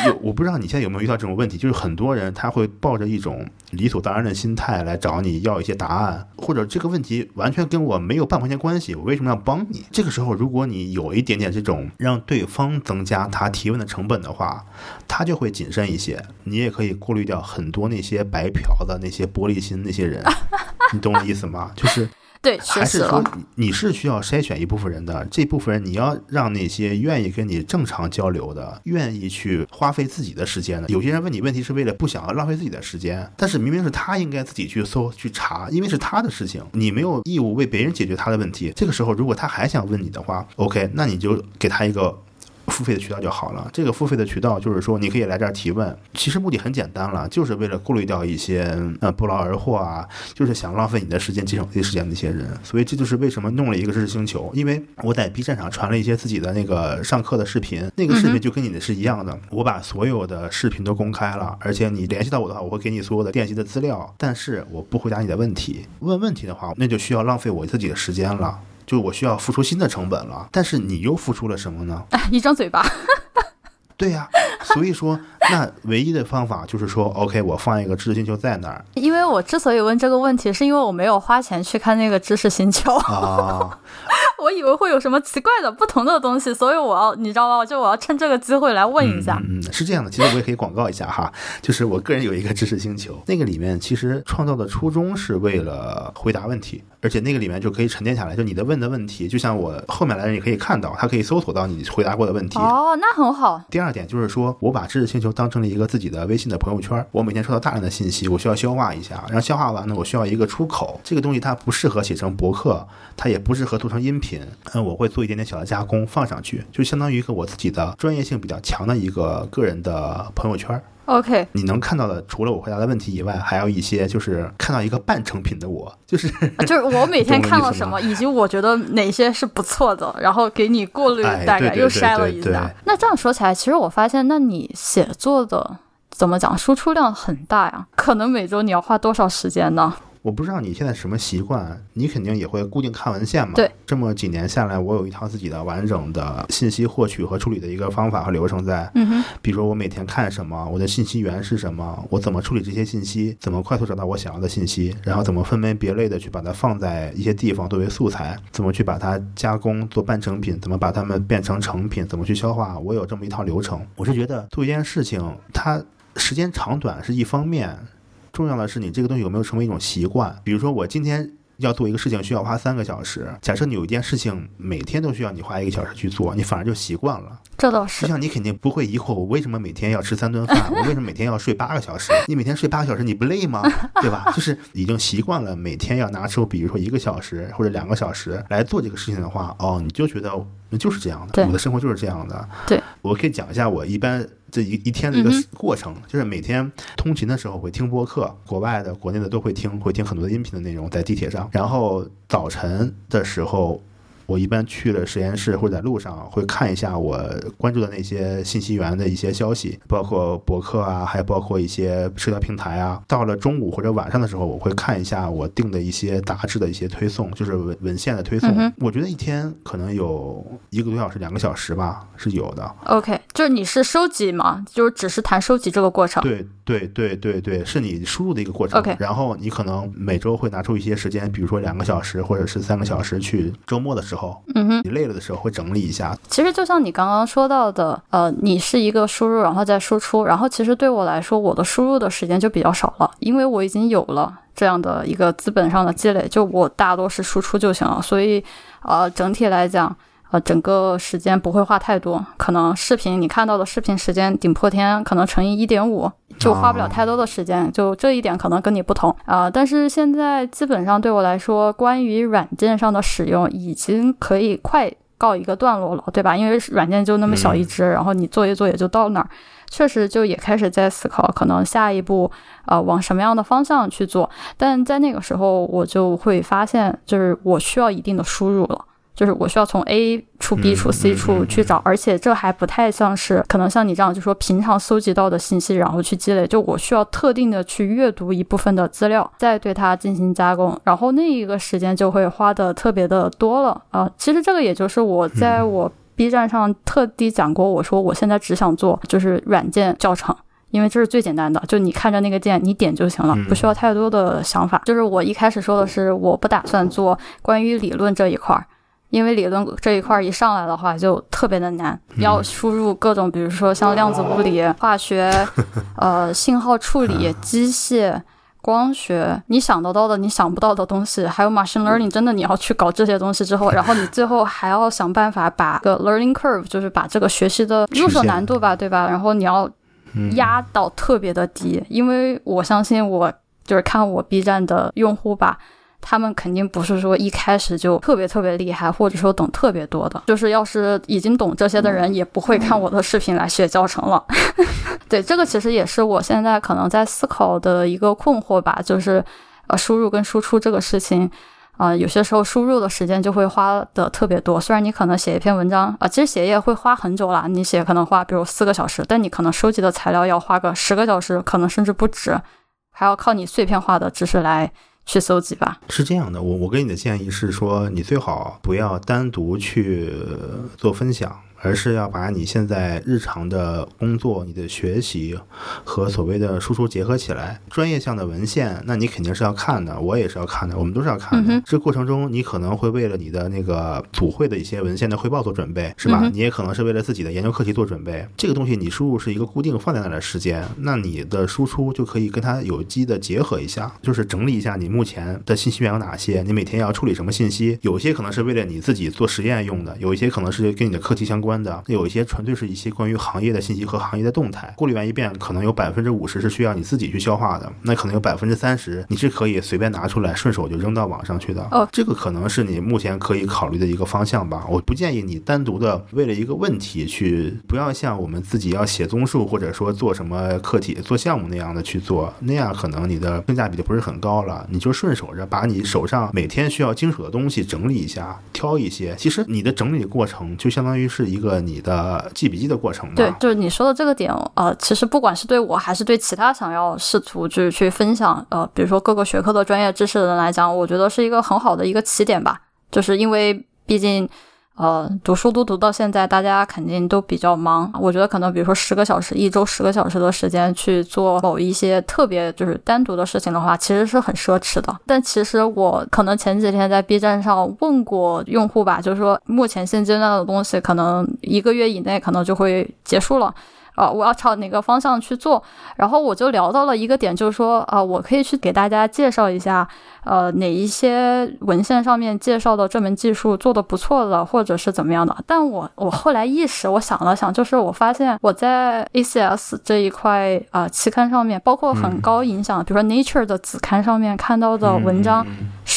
有我不知道你现在有没有遇到这种问题，就是很多人他会抱着一种理所当然的心态来找你要一些答案，或者这个问题完全跟我没有半块钱关系，我为什么要帮你？这个时候，如果你有一点点这种让对方增加他提问的成本的话，他就会谨慎一些。你也可以过滤掉很多那些白嫖的那些玻璃心那些人，你懂我意思吗？就是。对，还是说你是需要筛选一部分人的？这部分人你要让那些愿意跟你正常交流的，愿意去花费自己的时间的。有些人问你问题是为了不想要浪费自己的时间，但是明明是他应该自己去搜去查，因为是他的事情，你没有义务为别人解决他的问题。这个时候，如果他还想问你的话，OK，那你就给他一个。付费的渠道就好了。这个付费的渠道就是说，你可以来这儿提问，其实目的很简单了，就是为了过滤掉一些呃不劳而获啊，就是想浪费你的时间、节省自己时间的那些人。所以这就是为什么弄了一个知识星球，因为我在 B 站上传了一些自己的那个上课的视频，那个视频就跟你的是一样的，我把所有的视频都公开了，而且你联系到我的话，我会给你所有的练习的资料，但是我不回答你的问题。问问题的话，那就需要浪费我自己的时间了。就我需要付出新的成本了，但是你又付出了什么呢？一张嘴巴。对呀，所以说，那唯一的方法就是说，OK，我放一个知识星球在那儿。因为我之所以问这个问题，是因为我没有花钱去看那个知识星球啊。我以为会有什么奇怪的不同的东西，所以我要你知道吗？就我要趁这个机会来问一下。嗯，是这样的，其实我也可以广告一下哈，就是我个人有一个知识星球，那个里面其实创造的初衷是为了回答问题，而且那个里面就可以沉淀下来，就你的问的问题，就像我后面来人也可以看到，他可以搜索到你回答过的问题。哦，那很好。第二点就是说，我把知识星球当成了一个自己的微信的朋友圈，我每天收到大量的信息，我需要消化一下，然后消化完呢，我需要一个出口。这个东西它不适合写成博客，它也不适合做成音频。嗯，我会。做一点点小的加工放上去，就相当于一个我自己的专业性比较强的一个个人的朋友圈。OK，你能看到的除了我回答的问题以外，还有一些就是看到一个半成品的我，就是就是我每天看了什么，以及我觉得哪些是不错的，然后给你过滤大概又筛了一下。那这样说起来，其实我发现，那你写作的怎么讲，输出量很大呀？可能每周你要花多少时间呢？我不知道你现在什么习惯，你肯定也会固定看文献嘛？对，这么几年下来，我有一套自己的完整的信息获取和处理的一个方法和流程在。嗯哼，比如说我每天看什么，我的信息源是什么，我怎么处理这些信息，怎么快速找到我想要的信息，然后怎么分门别类的去把它放在一些地方作为素材，怎么去把它加工做半成品，怎么把它们变成成品，怎么去消化，我有这么一套流程。我是觉得做一件事情，它时间长短是一方面。重要的是你这个东西有没有成为一种习惯？比如说，我今天要做一个事情需要花三个小时，假设你有一件事情每天都需要你花一个小时去做，你反而就习惯了。这倒是。就像你肯定不会疑惑我为什么每天要吃三顿饭，我为什么每天要睡八个小时？你每天睡八个小时你不累吗？对吧？就是已经习惯了每天要拿出比如说一个小时或者两个小时来做这个事情的话，哦，你就觉得那就是这样的，我的生活就是这样的。对，我可以讲一下我一般。这一一天的一个过程，就是每天通勤的时候会听播客，国外的、国内的都会听，会听很多的音频的内容在地铁上，然后早晨的时候。我一般去了实验室或者在路上会看一下我关注的那些信息源的一些消息，包括博客啊，还包括一些社交平台啊。到了中午或者晚上的时候，我会看一下我订的一些杂志的一些推送，就是文文献的推送。我觉得一天可能有一个多小时、两个小时吧，是有的。OK，就是你是收集吗？就是只是谈收集这个过程？对对对对对，是你输入的一个过程。OK，然后你可能每周会拿出一些时间，比如说两个小时或者是三个小时去周末的时候。后，嗯哼，你累了的时候会整理一下。其实就像你刚刚说到的，呃，你是一个输入，然后再输出，然后其实对我来说，我的输入的时间就比较少了，因为我已经有了这样的一个资本上的积累，就我大多是输出就行了。所以，呃，整体来讲。呃，整个时间不会花太多，可能视频你看到的视频时间顶破天，可能乘以一点五，就花不了太多的时间，就这一点可能跟你不同啊。但是现在基本上对我来说，关于软件上的使用已经可以快告一个段落了，对吧？因为软件就那么小一只，然后你做一做也就到那儿。确实就也开始在思考，可能下一步呃往什么样的方向去做。但在那个时候，我就会发现，就是我需要一定的输入了。就是我需要从 A 处 B 处 C 处去找，而且这还不太像是可能像你这样，就说平常搜集到的信息，然后去积累。就我需要特定的去阅读一部分的资料，再对它进行加工，然后那一个时间就会花的特别的多了啊。其实这个也就是我在我 B 站上特地讲过，我说我现在只想做就是软件教程，因为这是最简单的，就你看着那个键你点就行了，不需要太多的想法。就是我一开始说的是，我不打算做关于理论这一块儿。因为理论这一块一上来的话就特别的难，要输入各种，比如说像量子物理、化学、呃信号处理、机械、光学，你想得到的、你想不到的东西，还有 machine learning，真的你要去搞这些东西之后，然后你最后还要想办法把个 learning curve，就是把这个学习的入手难度吧，对吧？然后你要压到特别的低，因为我相信我就是看我 B 站的用户吧。他们肯定不是说一开始就特别特别厉害，或者说懂特别多的。就是要是已经懂这些的人，也不会看我的视频来学教程了。对，这个其实也是我现在可能在思考的一个困惑吧。就是呃，输入跟输出这个事情，啊，有些时候输入的时间就会花的特别多。虽然你可能写一篇文章啊，其实写也会花很久啦。你写可能花比如四个小时，但你可能收集的材料要花个十个小时，可能甚至不止，还要靠你碎片化的知识来。去搜集吧，是这样的，我我给你的建议是说，你最好不要单独去做分享。而是要把你现在日常的工作、你的学习和所谓的输出结合起来。专业项的文献，那你肯定是要看的，我也是要看的，我们都是要看的。这过程中，你可能会为了你的那个组会的一些文献的汇报做准备，是吧？你也可能是为了自己的研究课题做准备。这个东西你输入是一个固定放在那的时间，那你的输出就可以跟它有机的结合一下，就是整理一下你目前的信息源有哪些，你每天要处理什么信息。有些可能是为了你自己做实验用的，有一些可能是跟你的课题相关。关的有一些纯粹是一些关于行业的信息和行业的动态，过滤完一遍，可能有百分之五十是需要你自己去消化的，那可能有百分之三十你是可以随便拿出来，顺手就扔到网上去的。哦，这个可能是你目前可以考虑的一个方向吧。我不建议你单独的为了一个问题去，不要像我们自己要写综述或者说做什么课题、做项目那样的去做，那样可能你的性价比就不是很高了。你就顺手着把你手上每天需要经手的东西整理一下，挑一些。其实你的整理过程就相当于是一。一个你的记笔记的过程，对，就是你说的这个点，呃，其实不管是对我还是对其他想要试图就是去分享，呃，比如说各个学科的专业知识的人来讲，我觉得是一个很好的一个起点吧，就是因为毕竟。呃，读书都读到现在，大家肯定都比较忙。我觉得可能，比如说十个小时，一周十个小时的时间去做某一些特别就是单独的事情的话，其实是很奢侈的。但其实我可能前几天在 B 站上问过用户吧，就是说目前现阶段的东西，可能一个月以内可能就会结束了。啊，我要朝哪个方向去做？然后我就聊到了一个点，就是说，啊，我可以去给大家介绍一下，呃，哪一些文献上面介绍的这门技术做的不错的，或者是怎么样的。但我我后来意识，我想了想，就是我发现我在 ACS 这一块啊期刊上面，包括很高影响，比如说 Nature 的子刊上面看到的文章，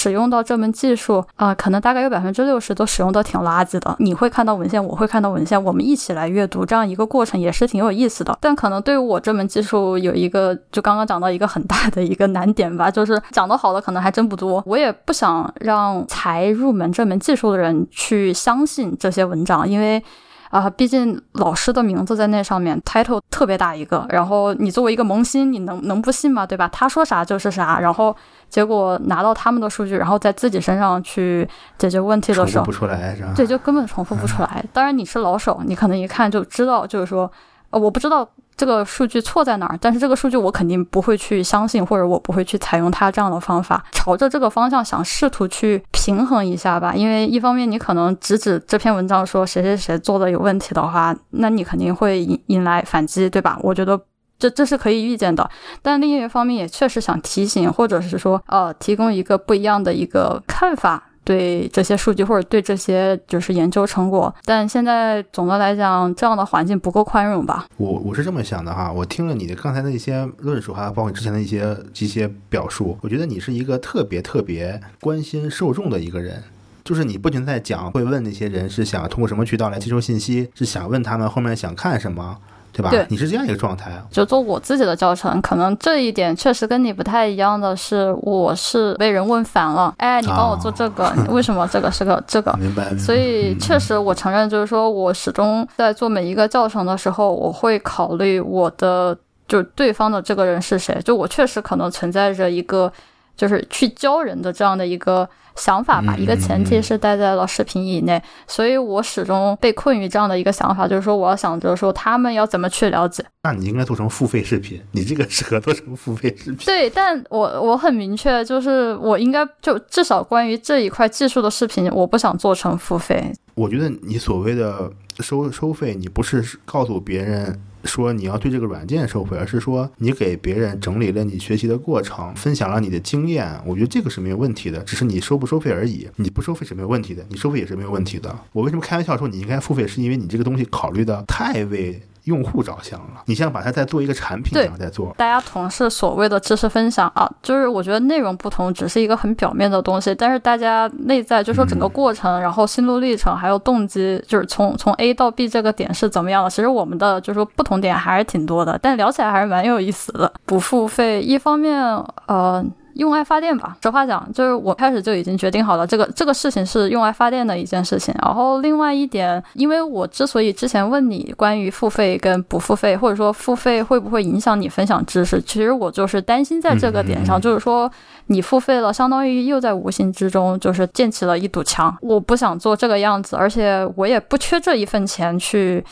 使用到这门技术啊，可能大概有百分之六十都使用的挺垃圾的。你会看到文献，我会看到文献，我们一起来阅读，这样一个过程也是挺有。意思的，但可能对于我这门技术有一个，就刚刚讲到一个很大的一个难点吧，就是讲得好的可能还真不多。我也不想让才入门这门技术的人去相信这些文章，因为啊，毕竟老师的名字在那上面，title 特别大一个。然后你作为一个萌新，你能能不信吗？对吧？他说啥就是啥。然后结果拿到他们的数据，然后在自己身上去解决问题的时候，不出来是吧？对，就根本重复不出来。当然你是老手，你可能一看就知道，就是说。呃，我不知道这个数据错在哪儿，但是这个数据我肯定不会去相信，或者我不会去采用它这样的方法，朝着这个方向想试图去平衡一下吧。因为一方面你可能直指这篇文章说谁谁谁做的有问题的话，那你肯定会引引来反击，对吧？我觉得这这是可以预见的。但另一方面也确实想提醒，或者是说呃，提供一个不一样的一个看法。对这些数据或者对这些就是研究成果，但现在总的来讲，这样的环境不够宽容吧？我我是这么想的哈，我听了你的刚才的一些论述，还有包括之前的一些一些表述，我觉得你是一个特别特别关心受众的一个人。就是你不仅在讲，会问那些人是想通过什么渠道来接收信息，是想问他们后面想看什么。对吧？对，你是这样一个状态。就做我自己的教程，可能这一点确实跟你不太一样的是，我是被人问烦了。哎，你帮我做这个，为什么这个是个这个？明白。所以确实，我承认，就是说我始终在做每一个教程的时候，我会考虑我的，就对方的这个人是谁。就我确实可能存在着一个，就是去教人的这样的一个。想法吧，一个前提是待在了视频以内，所以我始终被困于这样的一个想法，就是说我要想着说他们要怎么去了解。那你应该做成付费视频，你这个适合做成付费视频。对，但我我很明确，就是我应该就至少关于这一块技术的视频，我不想做成付费。我觉得你所谓的收收费，你不是告诉别人。说你要对这个软件收费，而是说你给别人整理了你学习的过程，分享了你的经验，我觉得这个是没有问题的，只是你收不收费而已。你不收费是没有问题的，你收费也是没有问题的。我为什么开玩笑说你应该付费，是因为你这个东西考虑的太为。用户着想了，你现在把它再做一个产品，然后再做。大家同是所谓的知识分享啊，就是我觉得内容不同，只是一个很表面的东西，但是大家内在就说整个过程，然后心路历程，还有动机，就是从从 A 到 B 这个点是怎么样的。其实我们的就是说不同点还是挺多的，但聊起来还是蛮有意思的。不付费，一方面，呃。用爱发电吧，实话讲，就是我开始就已经决定好了，这个这个事情是用爱发电的一件事情。然后另外一点，因为我之所以之前问你关于付费跟不付费，或者说付费会不会影响你分享知识，其实我就是担心在这个点上，就是说你付费了，相当于又在无形之中就是建起了一堵墙。我不想做这个样子，而且我也不缺这一份钱去。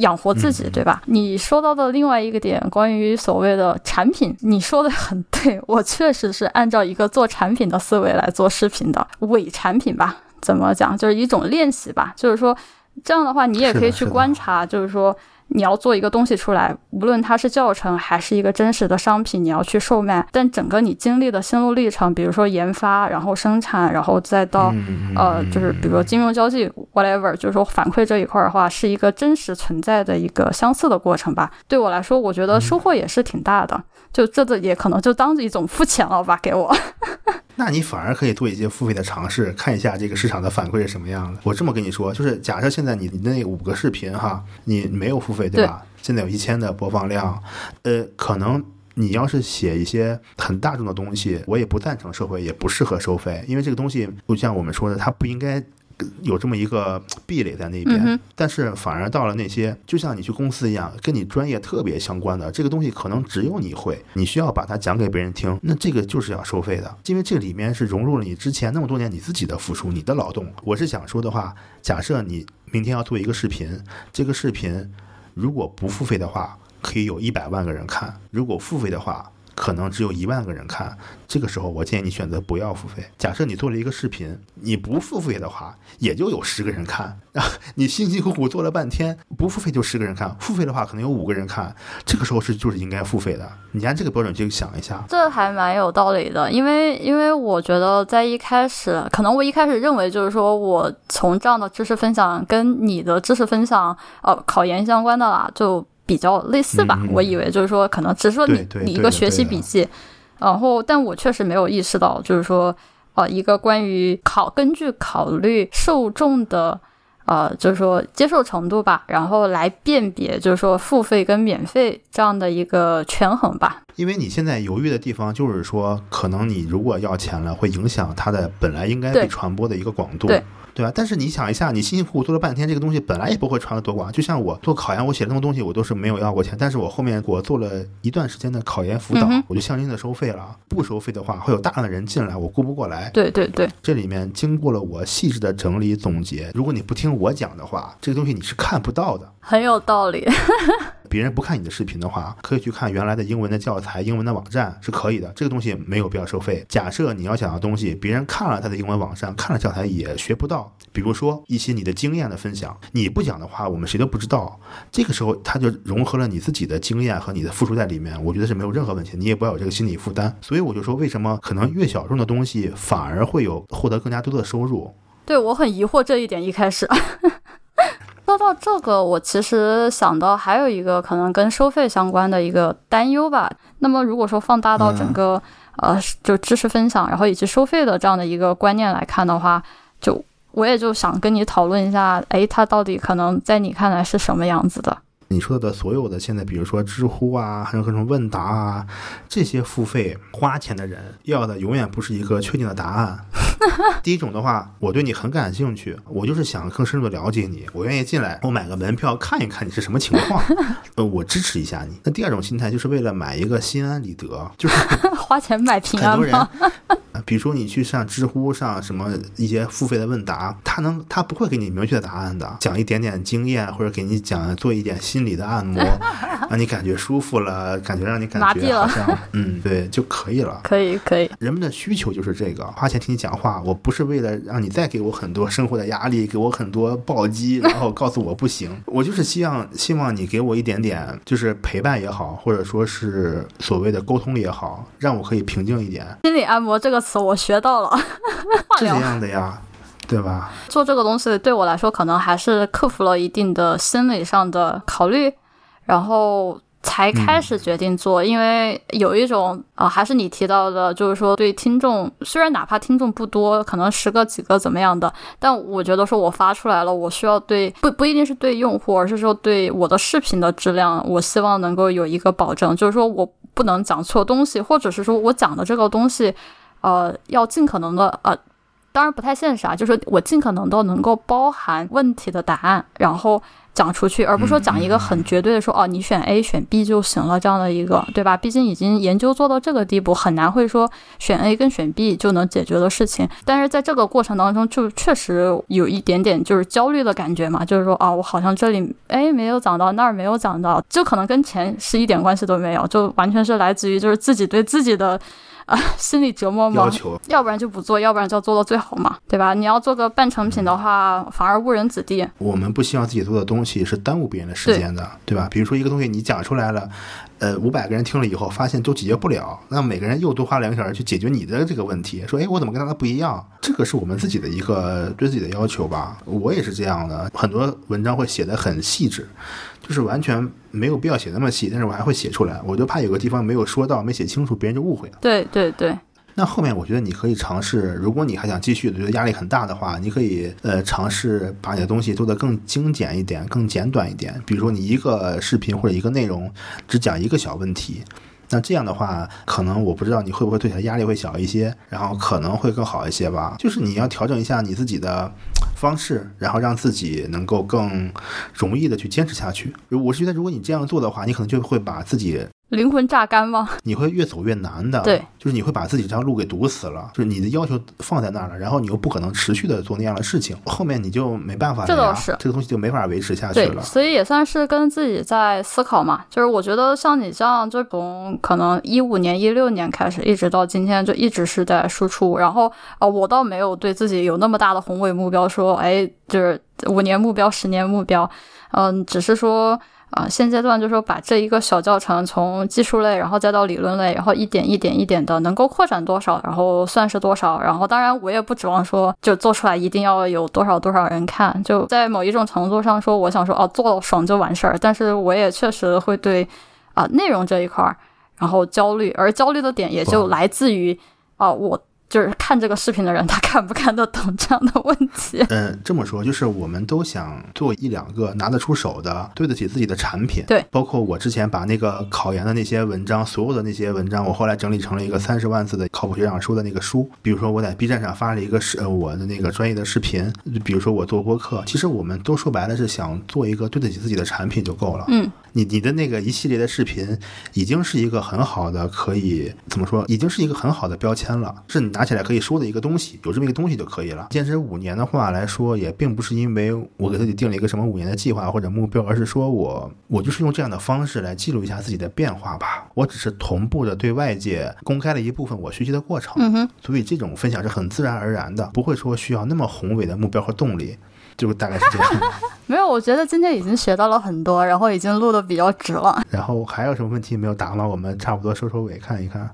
养活自己，对吧？你说到的另外一个点，关于所谓的产品，你说的很对，我确实是按照一个做产品的思维来做视频的伪产品吧？怎么讲？就是一种练习吧。就是说，这样的话，你也可以去观察，就是说。你要做一个东西出来，无论它是教程还是一个真实的商品，你要去售卖。但整个你经历的心路历程，比如说研发，然后生产，然后再到呃，就是比如说金融交际，whatever，就是说反馈这一块的话，是一个真实存在的一个相似的过程吧。对我来说，我觉得收获也是挺大的。就这个也可能就当一种付钱了吧，给我。那你反而可以做一些付费的尝试，看一下这个市场的反馈是什么样的。我这么跟你说，就是假设现在你那五个视频哈，你没有付费对吧？现在有一千的播放量，呃，可能你要是写一些很大众的东西，我也不赞成收费，也不适合收费，因为这个东西就像我们说的，它不应该。有这么一个壁垒在那边，但是反而到了那些，就像你去公司一样，跟你专业特别相关的这个东西，可能只有你会，你需要把它讲给别人听，那这个就是要收费的，因为这里面是融入了你之前那么多年你自己的付出，你的劳动。我是想说的话，假设你明天要做一个视频，这个视频如果不付费的话，可以有一百万个人看；如果付费的话，可能只有一万个人看，这个时候我建议你选择不要付费。假设你做了一个视频，你不付费的话，也就有十个人看。你辛辛苦苦做了半天，不付费就十个人看，付费的话可能有五个人看。这个时候是就是应该付费的。你按这个标准去想一下，这还蛮有道理的。因为因为我觉得在一开始，可能我一开始认为就是说我从这样的知识分享跟你的知识分享，呃，考研相关的啦，就。比较类似吧，我以为就是说，可能只是说你你一个学习笔记，然后，但我确实没有意识到，就是说，呃，一个关于考根据考虑受众的，呃，就是说接受程度吧，然后来辨别，就是说付费跟免费这样的一个权衡吧。因为你现在犹豫的地方，就是说，可能你如果要钱了，会影响它的本来应该被传播的一个广度。对。对吧？但是你想一下，你辛辛苦苦做了半天，这个东西本来也不会传得多广。就像我做考研，我写那么多东西，我都是没有要过钱。但是我后面我做了一段时间的考研辅导，我就相应的收费了。不收费的话，会有大量的人进来，我顾不过来。对对对，这里面经过了我细致的整理总结。如果你不听我讲的话，这个东西你是看不到的。很有道理。别人不看你的视频的话，可以去看原来的英文的教材、英文的网站是可以的。这个东西没有必要收费。假设你要讲的东西，别人看了他的英文网站、看了教材也学不到，比如说一些你的经验的分享，你不讲的话，我们谁都不知道。这个时候他就融合了你自己的经验和你的付出在里面，我觉得是没有任何问题，你也不要有这个心理负担。所以我就说，为什么可能越小众的东西反而会有获得更加多的收入？对我很疑惑这一点，一开始。说到这个，我其实想到还有一个可能跟收费相关的一个担忧吧。那么如果说放大到整个呃就知识分享，然后以及收费的这样的一个观念来看的话，就我也就想跟你讨论一下，哎，它到底可能在你看来是什么样子的？你说的所有的现在，比如说知乎啊，还有各种问答啊，这些付费花钱的人要的永远不是一个确定的答案。第一种的话，我对你很感兴趣，我就是想更深入的了解你，我愿意进来，我买个门票看一看你是什么情况，呃，我支持一下你。那第二种心态就是为了买一个心安理得，就是 花钱买平安吗？比如说你去上知乎上什么一些付费的问答，他能他不会给你明确的答案的，讲一点点经验或者给你讲做一点心理的按摩，让你感觉舒服了，感觉让你感觉好像嗯对就可以了。可以可以，人们的需求就是这个，花钱听你讲话，我不是为了让你再给我很多生活的压力，给我很多暴击，然后告诉我不行，我就是希望希望你给我一点点就是陪伴也好，或者说是所谓的沟通也好，让我可以平静一点。心理按摩这个。词我学到了，是这样的呀，对吧？做这个东西对我来说，可能还是克服了一定的心理上的考虑，然后才开始决定做。因为有一种啊，还是你提到的，就是说对听众，虽然哪怕听众不多，可能十个几个怎么样的，但我觉得说我发出来了，我需要对不不一定是对用户，而是说对我的视频的质量，我希望能够有一个保证，就是说我不能讲错东西，或者是说我讲的这个东西。呃，要尽可能的呃，当然不太现实啊，就是我尽可能的能够包含问题的答案，然后讲出去，而不是说讲一个很绝对的说哦，你选 A 选 B 就行了这样的一个，对吧？毕竟已经研究做到这个地步，很难会说选 A 跟选 B 就能解决的事情。但是在这个过程当中，就确实有一点点就是焦虑的感觉嘛，就是说啊，我好像这里 A 没有讲到，那儿没有讲到，就可能跟钱是一点关系都没有，就完全是来自于就是自己对自己的。啊，心理折磨吗？要不然就不做，要不然就要做到最好嘛，对吧？你要做个半成品的话，反而误人子弟。我们不希望自己做的东西是耽误别人的时间的，对吧？比如说一个东西你讲出来了，呃，五百个人听了以后发现都解决不了，那每个人又多花两个小时去解决你的这个问题，说，哎，我怎么跟他不一样？这个是我们自己的一个对自己的要求吧。我也是这样的，很多文章会写得很细致。就是完全没有必要写那么细，但是我还会写出来，我就怕有个地方没有说到、没写清楚，别人就误会了。对对对。那后面我觉得你可以尝试，如果你还想继续觉得压力很大的话，你可以呃尝试把你的东西做得更精简一点、更简短一点。比如说你一个视频或者一个内容只讲一个小问题，那这样的话，可能我不知道你会不会对他压力会小一些，然后可能会更好一些吧。就是你要调整一下你自己的。方式，然后让自己能够更容易的去坚持下去。我是觉得，如果你这样做的话，你可能就会把自己。灵魂榨干吗？你会越走越难的。对，就是你会把自己这条路给堵死了。就是你的要求放在那儿了，然后你又不可能持续的做那样的事情，后面你就没办法。这倒是，这个东西就没法维持下去了。所以也算是跟自己在思考嘛。就是我觉得像你这样，就从可能一五年、一六年开始，一直到今天，就一直是在输出。然后呃，我倒没有对自己有那么大的宏伟目标，说哎，就是五年目标、十年目标。嗯，只是说。啊，现阶段就是说把这一个小教程从技术类，然后再到理论类，然后一点一点一点的能够扩展多少，然后算是多少。然后当然我也不指望说就做出来一定要有多少多少人看，就在某一种程度上说，我想说哦做爽就完事儿。但是我也确实会对啊内容这一块儿然后焦虑，而焦虑的点也就来自于啊我。就是看这个视频的人，他看不看得懂这样的问题？嗯，这么说就是我们都想做一两个拿得出手的、对得起自己的产品。对，包括我之前把那个考研的那些文章，所有的那些文章，我后来整理成了一个三十万字的靠谱学长说的那个书。比如说我在 B 站上发了一个视，呃，我的那个专业的视频。比如说我做播客，其实我们都说白了是想做一个对得起自己的产品就够了。嗯。你你的那个一系列的视频，已经是一个很好的，可以怎么说，已经是一个很好的标签了，是你拿起来可以说的一个东西，有这么一个东西就可以了。坚持五年的话来说，也并不是因为我给自己定了一个什么五年的计划或者目标，而是说我我就是用这样的方式来记录一下自己的变化吧。我只是同步的对外界公开了一部分我学习的过程，嗯，所以这种分享是很自然而然的，不会说需要那么宏伟的目标和动力。就大概是这样，没有，我觉得今天已经学到了很多，然后已经录的比较直了。然后还有什么问题没有答吗？我们差不多收收尾，看一看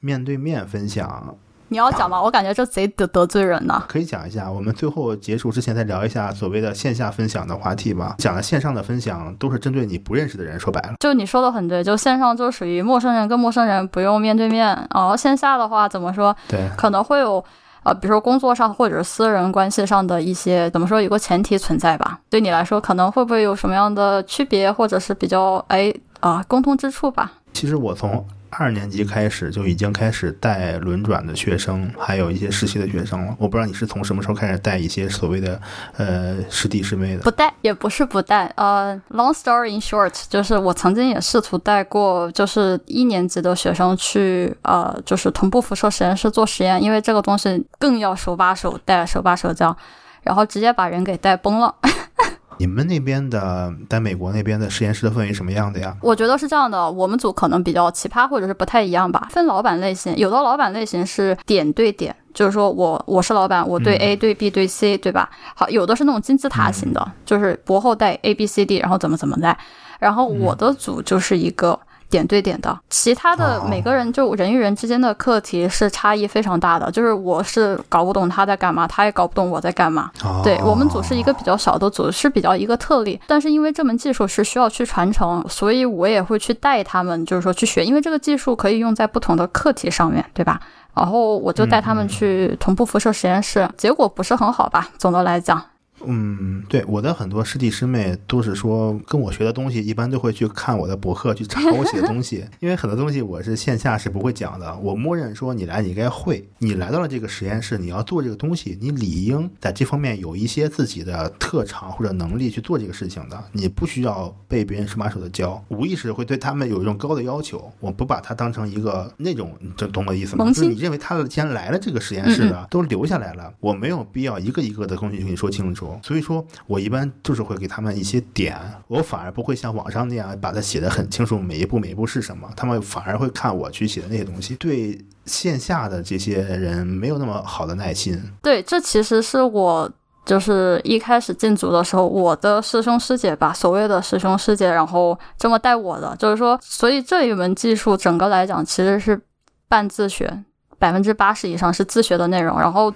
面对面分享。你要讲吗？我感觉这贼得得罪人呢。可以讲一下，我们最后结束之前再聊一下所谓的线下分享的话题吧。讲了线上的分享都是针对你不认识的人，说白了，就你说的很对，就线上就属于陌生人跟陌生人不用面对面，然后线下的话怎么说？对，可能会有。啊，比如说工作上或者私人关系上的一些，怎么说有个前提存在吧？对你来说，可能会不会有什么样的区别，或者是比较哎啊共通之处吧？其实我从。二年级开始就已经开始带轮转的学生，还有一些实习的学生了。我不知道你是从什么时候开始带一些所谓的呃师弟师妹的？不带也不是不带。呃，long story in short，就是我曾经也试图带过，就是一年级的学生去呃，就是同步辐射实验室做实验，因为这个东西更要手把手带，手把手教，然后直接把人给带崩了。你们那边的，在美国那边的实验室的氛围什么样的呀？我觉得是这样的，我们组可能比较奇葩，或者是不太一样吧。分老板类型，有的老板类型是点对点，就是说我我是老板，我对 A 对 B 对 C 对吧？好，有的是那种金字塔型的，就是博后带 A B C D，然后怎么怎么带。然后我的组就是一个。点对点的，其他的每个人就人与人之间的课题是差异非常大的，就是我是搞不懂他在干嘛，他也搞不懂我在干嘛。对我们组是一个比较小的组，是比较一个特例，但是因为这门技术是需要去传承，所以我也会去带他们，就是说去学，因为这个技术可以用在不同的课题上面对吧？然后我就带他们去同步辐射实验室，结果不是很好吧？总的来讲。嗯，对，我的很多师弟师妹都是说跟我学的东西，一般都会去看我的博客，去查我写的东西。因为很多东西我是线下是不会讲的，我默认说你来你应该会，你来到了这个实验室，你要做这个东西，你理应在这方面有一些自己的特长或者能力去做这个事情的，你不需要被别人手把手的教，无意识会对他们有一种高的要求。我不把它当成一个那种，这懂我意思吗？就是你认为他既然来了这个实验室的，都留下来了，我没有必要一个一个的东西跟你说清楚。所以说，我一般就是会给他们一些点，我反而不会像网上那样把它写的很清楚，每一步每一步是什么。他们反而会看我去写的那些东西。对线下的这些人没有那么好的耐心。对，这其实是我就是一开始进组的时候，我的师兄师姐吧，所谓的师兄师姐，然后这么带我的，就是说，所以这一门技术整个来讲其实是半自学。百分之八十以上是自学的内容，然后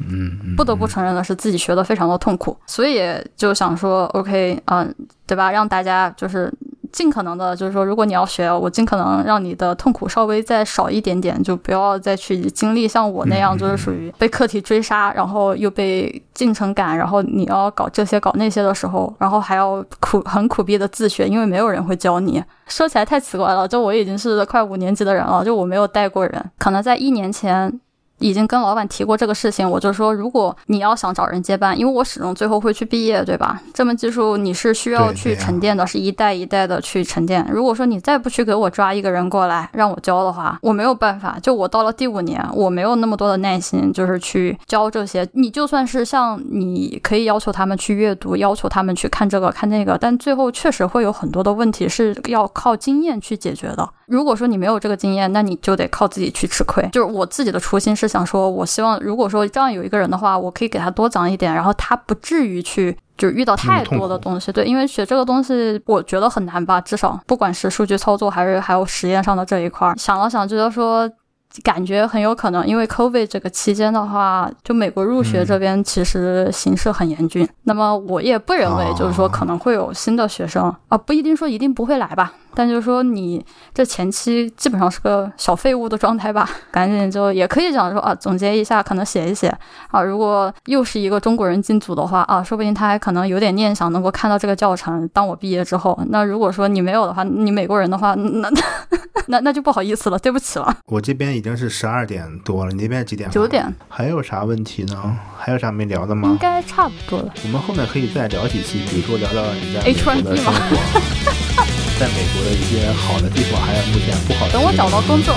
不得不承认的是自己学的非常的痛苦，所以就想说，OK，嗯，对吧？让大家就是尽可能的，就是说，如果你要学，我尽可能让你的痛苦稍微再少一点点，就不要再去经历像我那样，就是属于被课题追杀，然后又被进程赶，然后你要搞这些搞那些的时候，然后还要苦很苦逼的自学，因为没有人会教你。说起来太奇怪了，就我已经是快五年级的人了，就我没有带过人，可能在一年前。已经跟老板提过这个事情，我就说，如果你要想找人接班，因为我始终最后会去毕业，对吧？这门技术你是需要去沉淀的，是一代一代的去沉淀。如果说你再不去给我抓一个人过来让我教的话，我没有办法。就我到了第五年，我没有那么多的耐心，就是去教这些。你就算是像你可以要求他们去阅读，要求他们去看这个看那个，但最后确实会有很多的问题是要靠经验去解决的。如果说你没有这个经验，那你就得靠自己去吃亏。就是我自己的初心是想说，我希望如果说这样有一个人的话，我可以给他多讲一点，然后他不至于去就是遇到太多的东西。对，因为学这个东西我觉得很难吧，至少不管是数据操作还是还有实验上的这一块，想了想觉得说。感觉很有可能，因为 COVID 这个期间的话，就美国入学这边其实形势很严峻。那么我也不认为，就是说可能会有新的学生啊，不一定说一定不会来吧。但就是说你这前期基本上是个小废物的状态吧。赶紧就也可以讲说啊，总结一下，可能写一写啊。如果又是一个中国人进组的话啊，说不定他还可能有点念想能够看到这个教程。当我毕业之后，那如果说你没有的话，你美国人的话，那 那那就不好意思了，对不起了。我这边。已经是十二点多了，你那边几点？九点。还有啥问题呢？还有啥没聊的吗？应该差不多了。我们后面可以再聊几期，比如说聊聊你在美国的生活，在美国的一些好的地方，还有目前不好的。等我找到工作。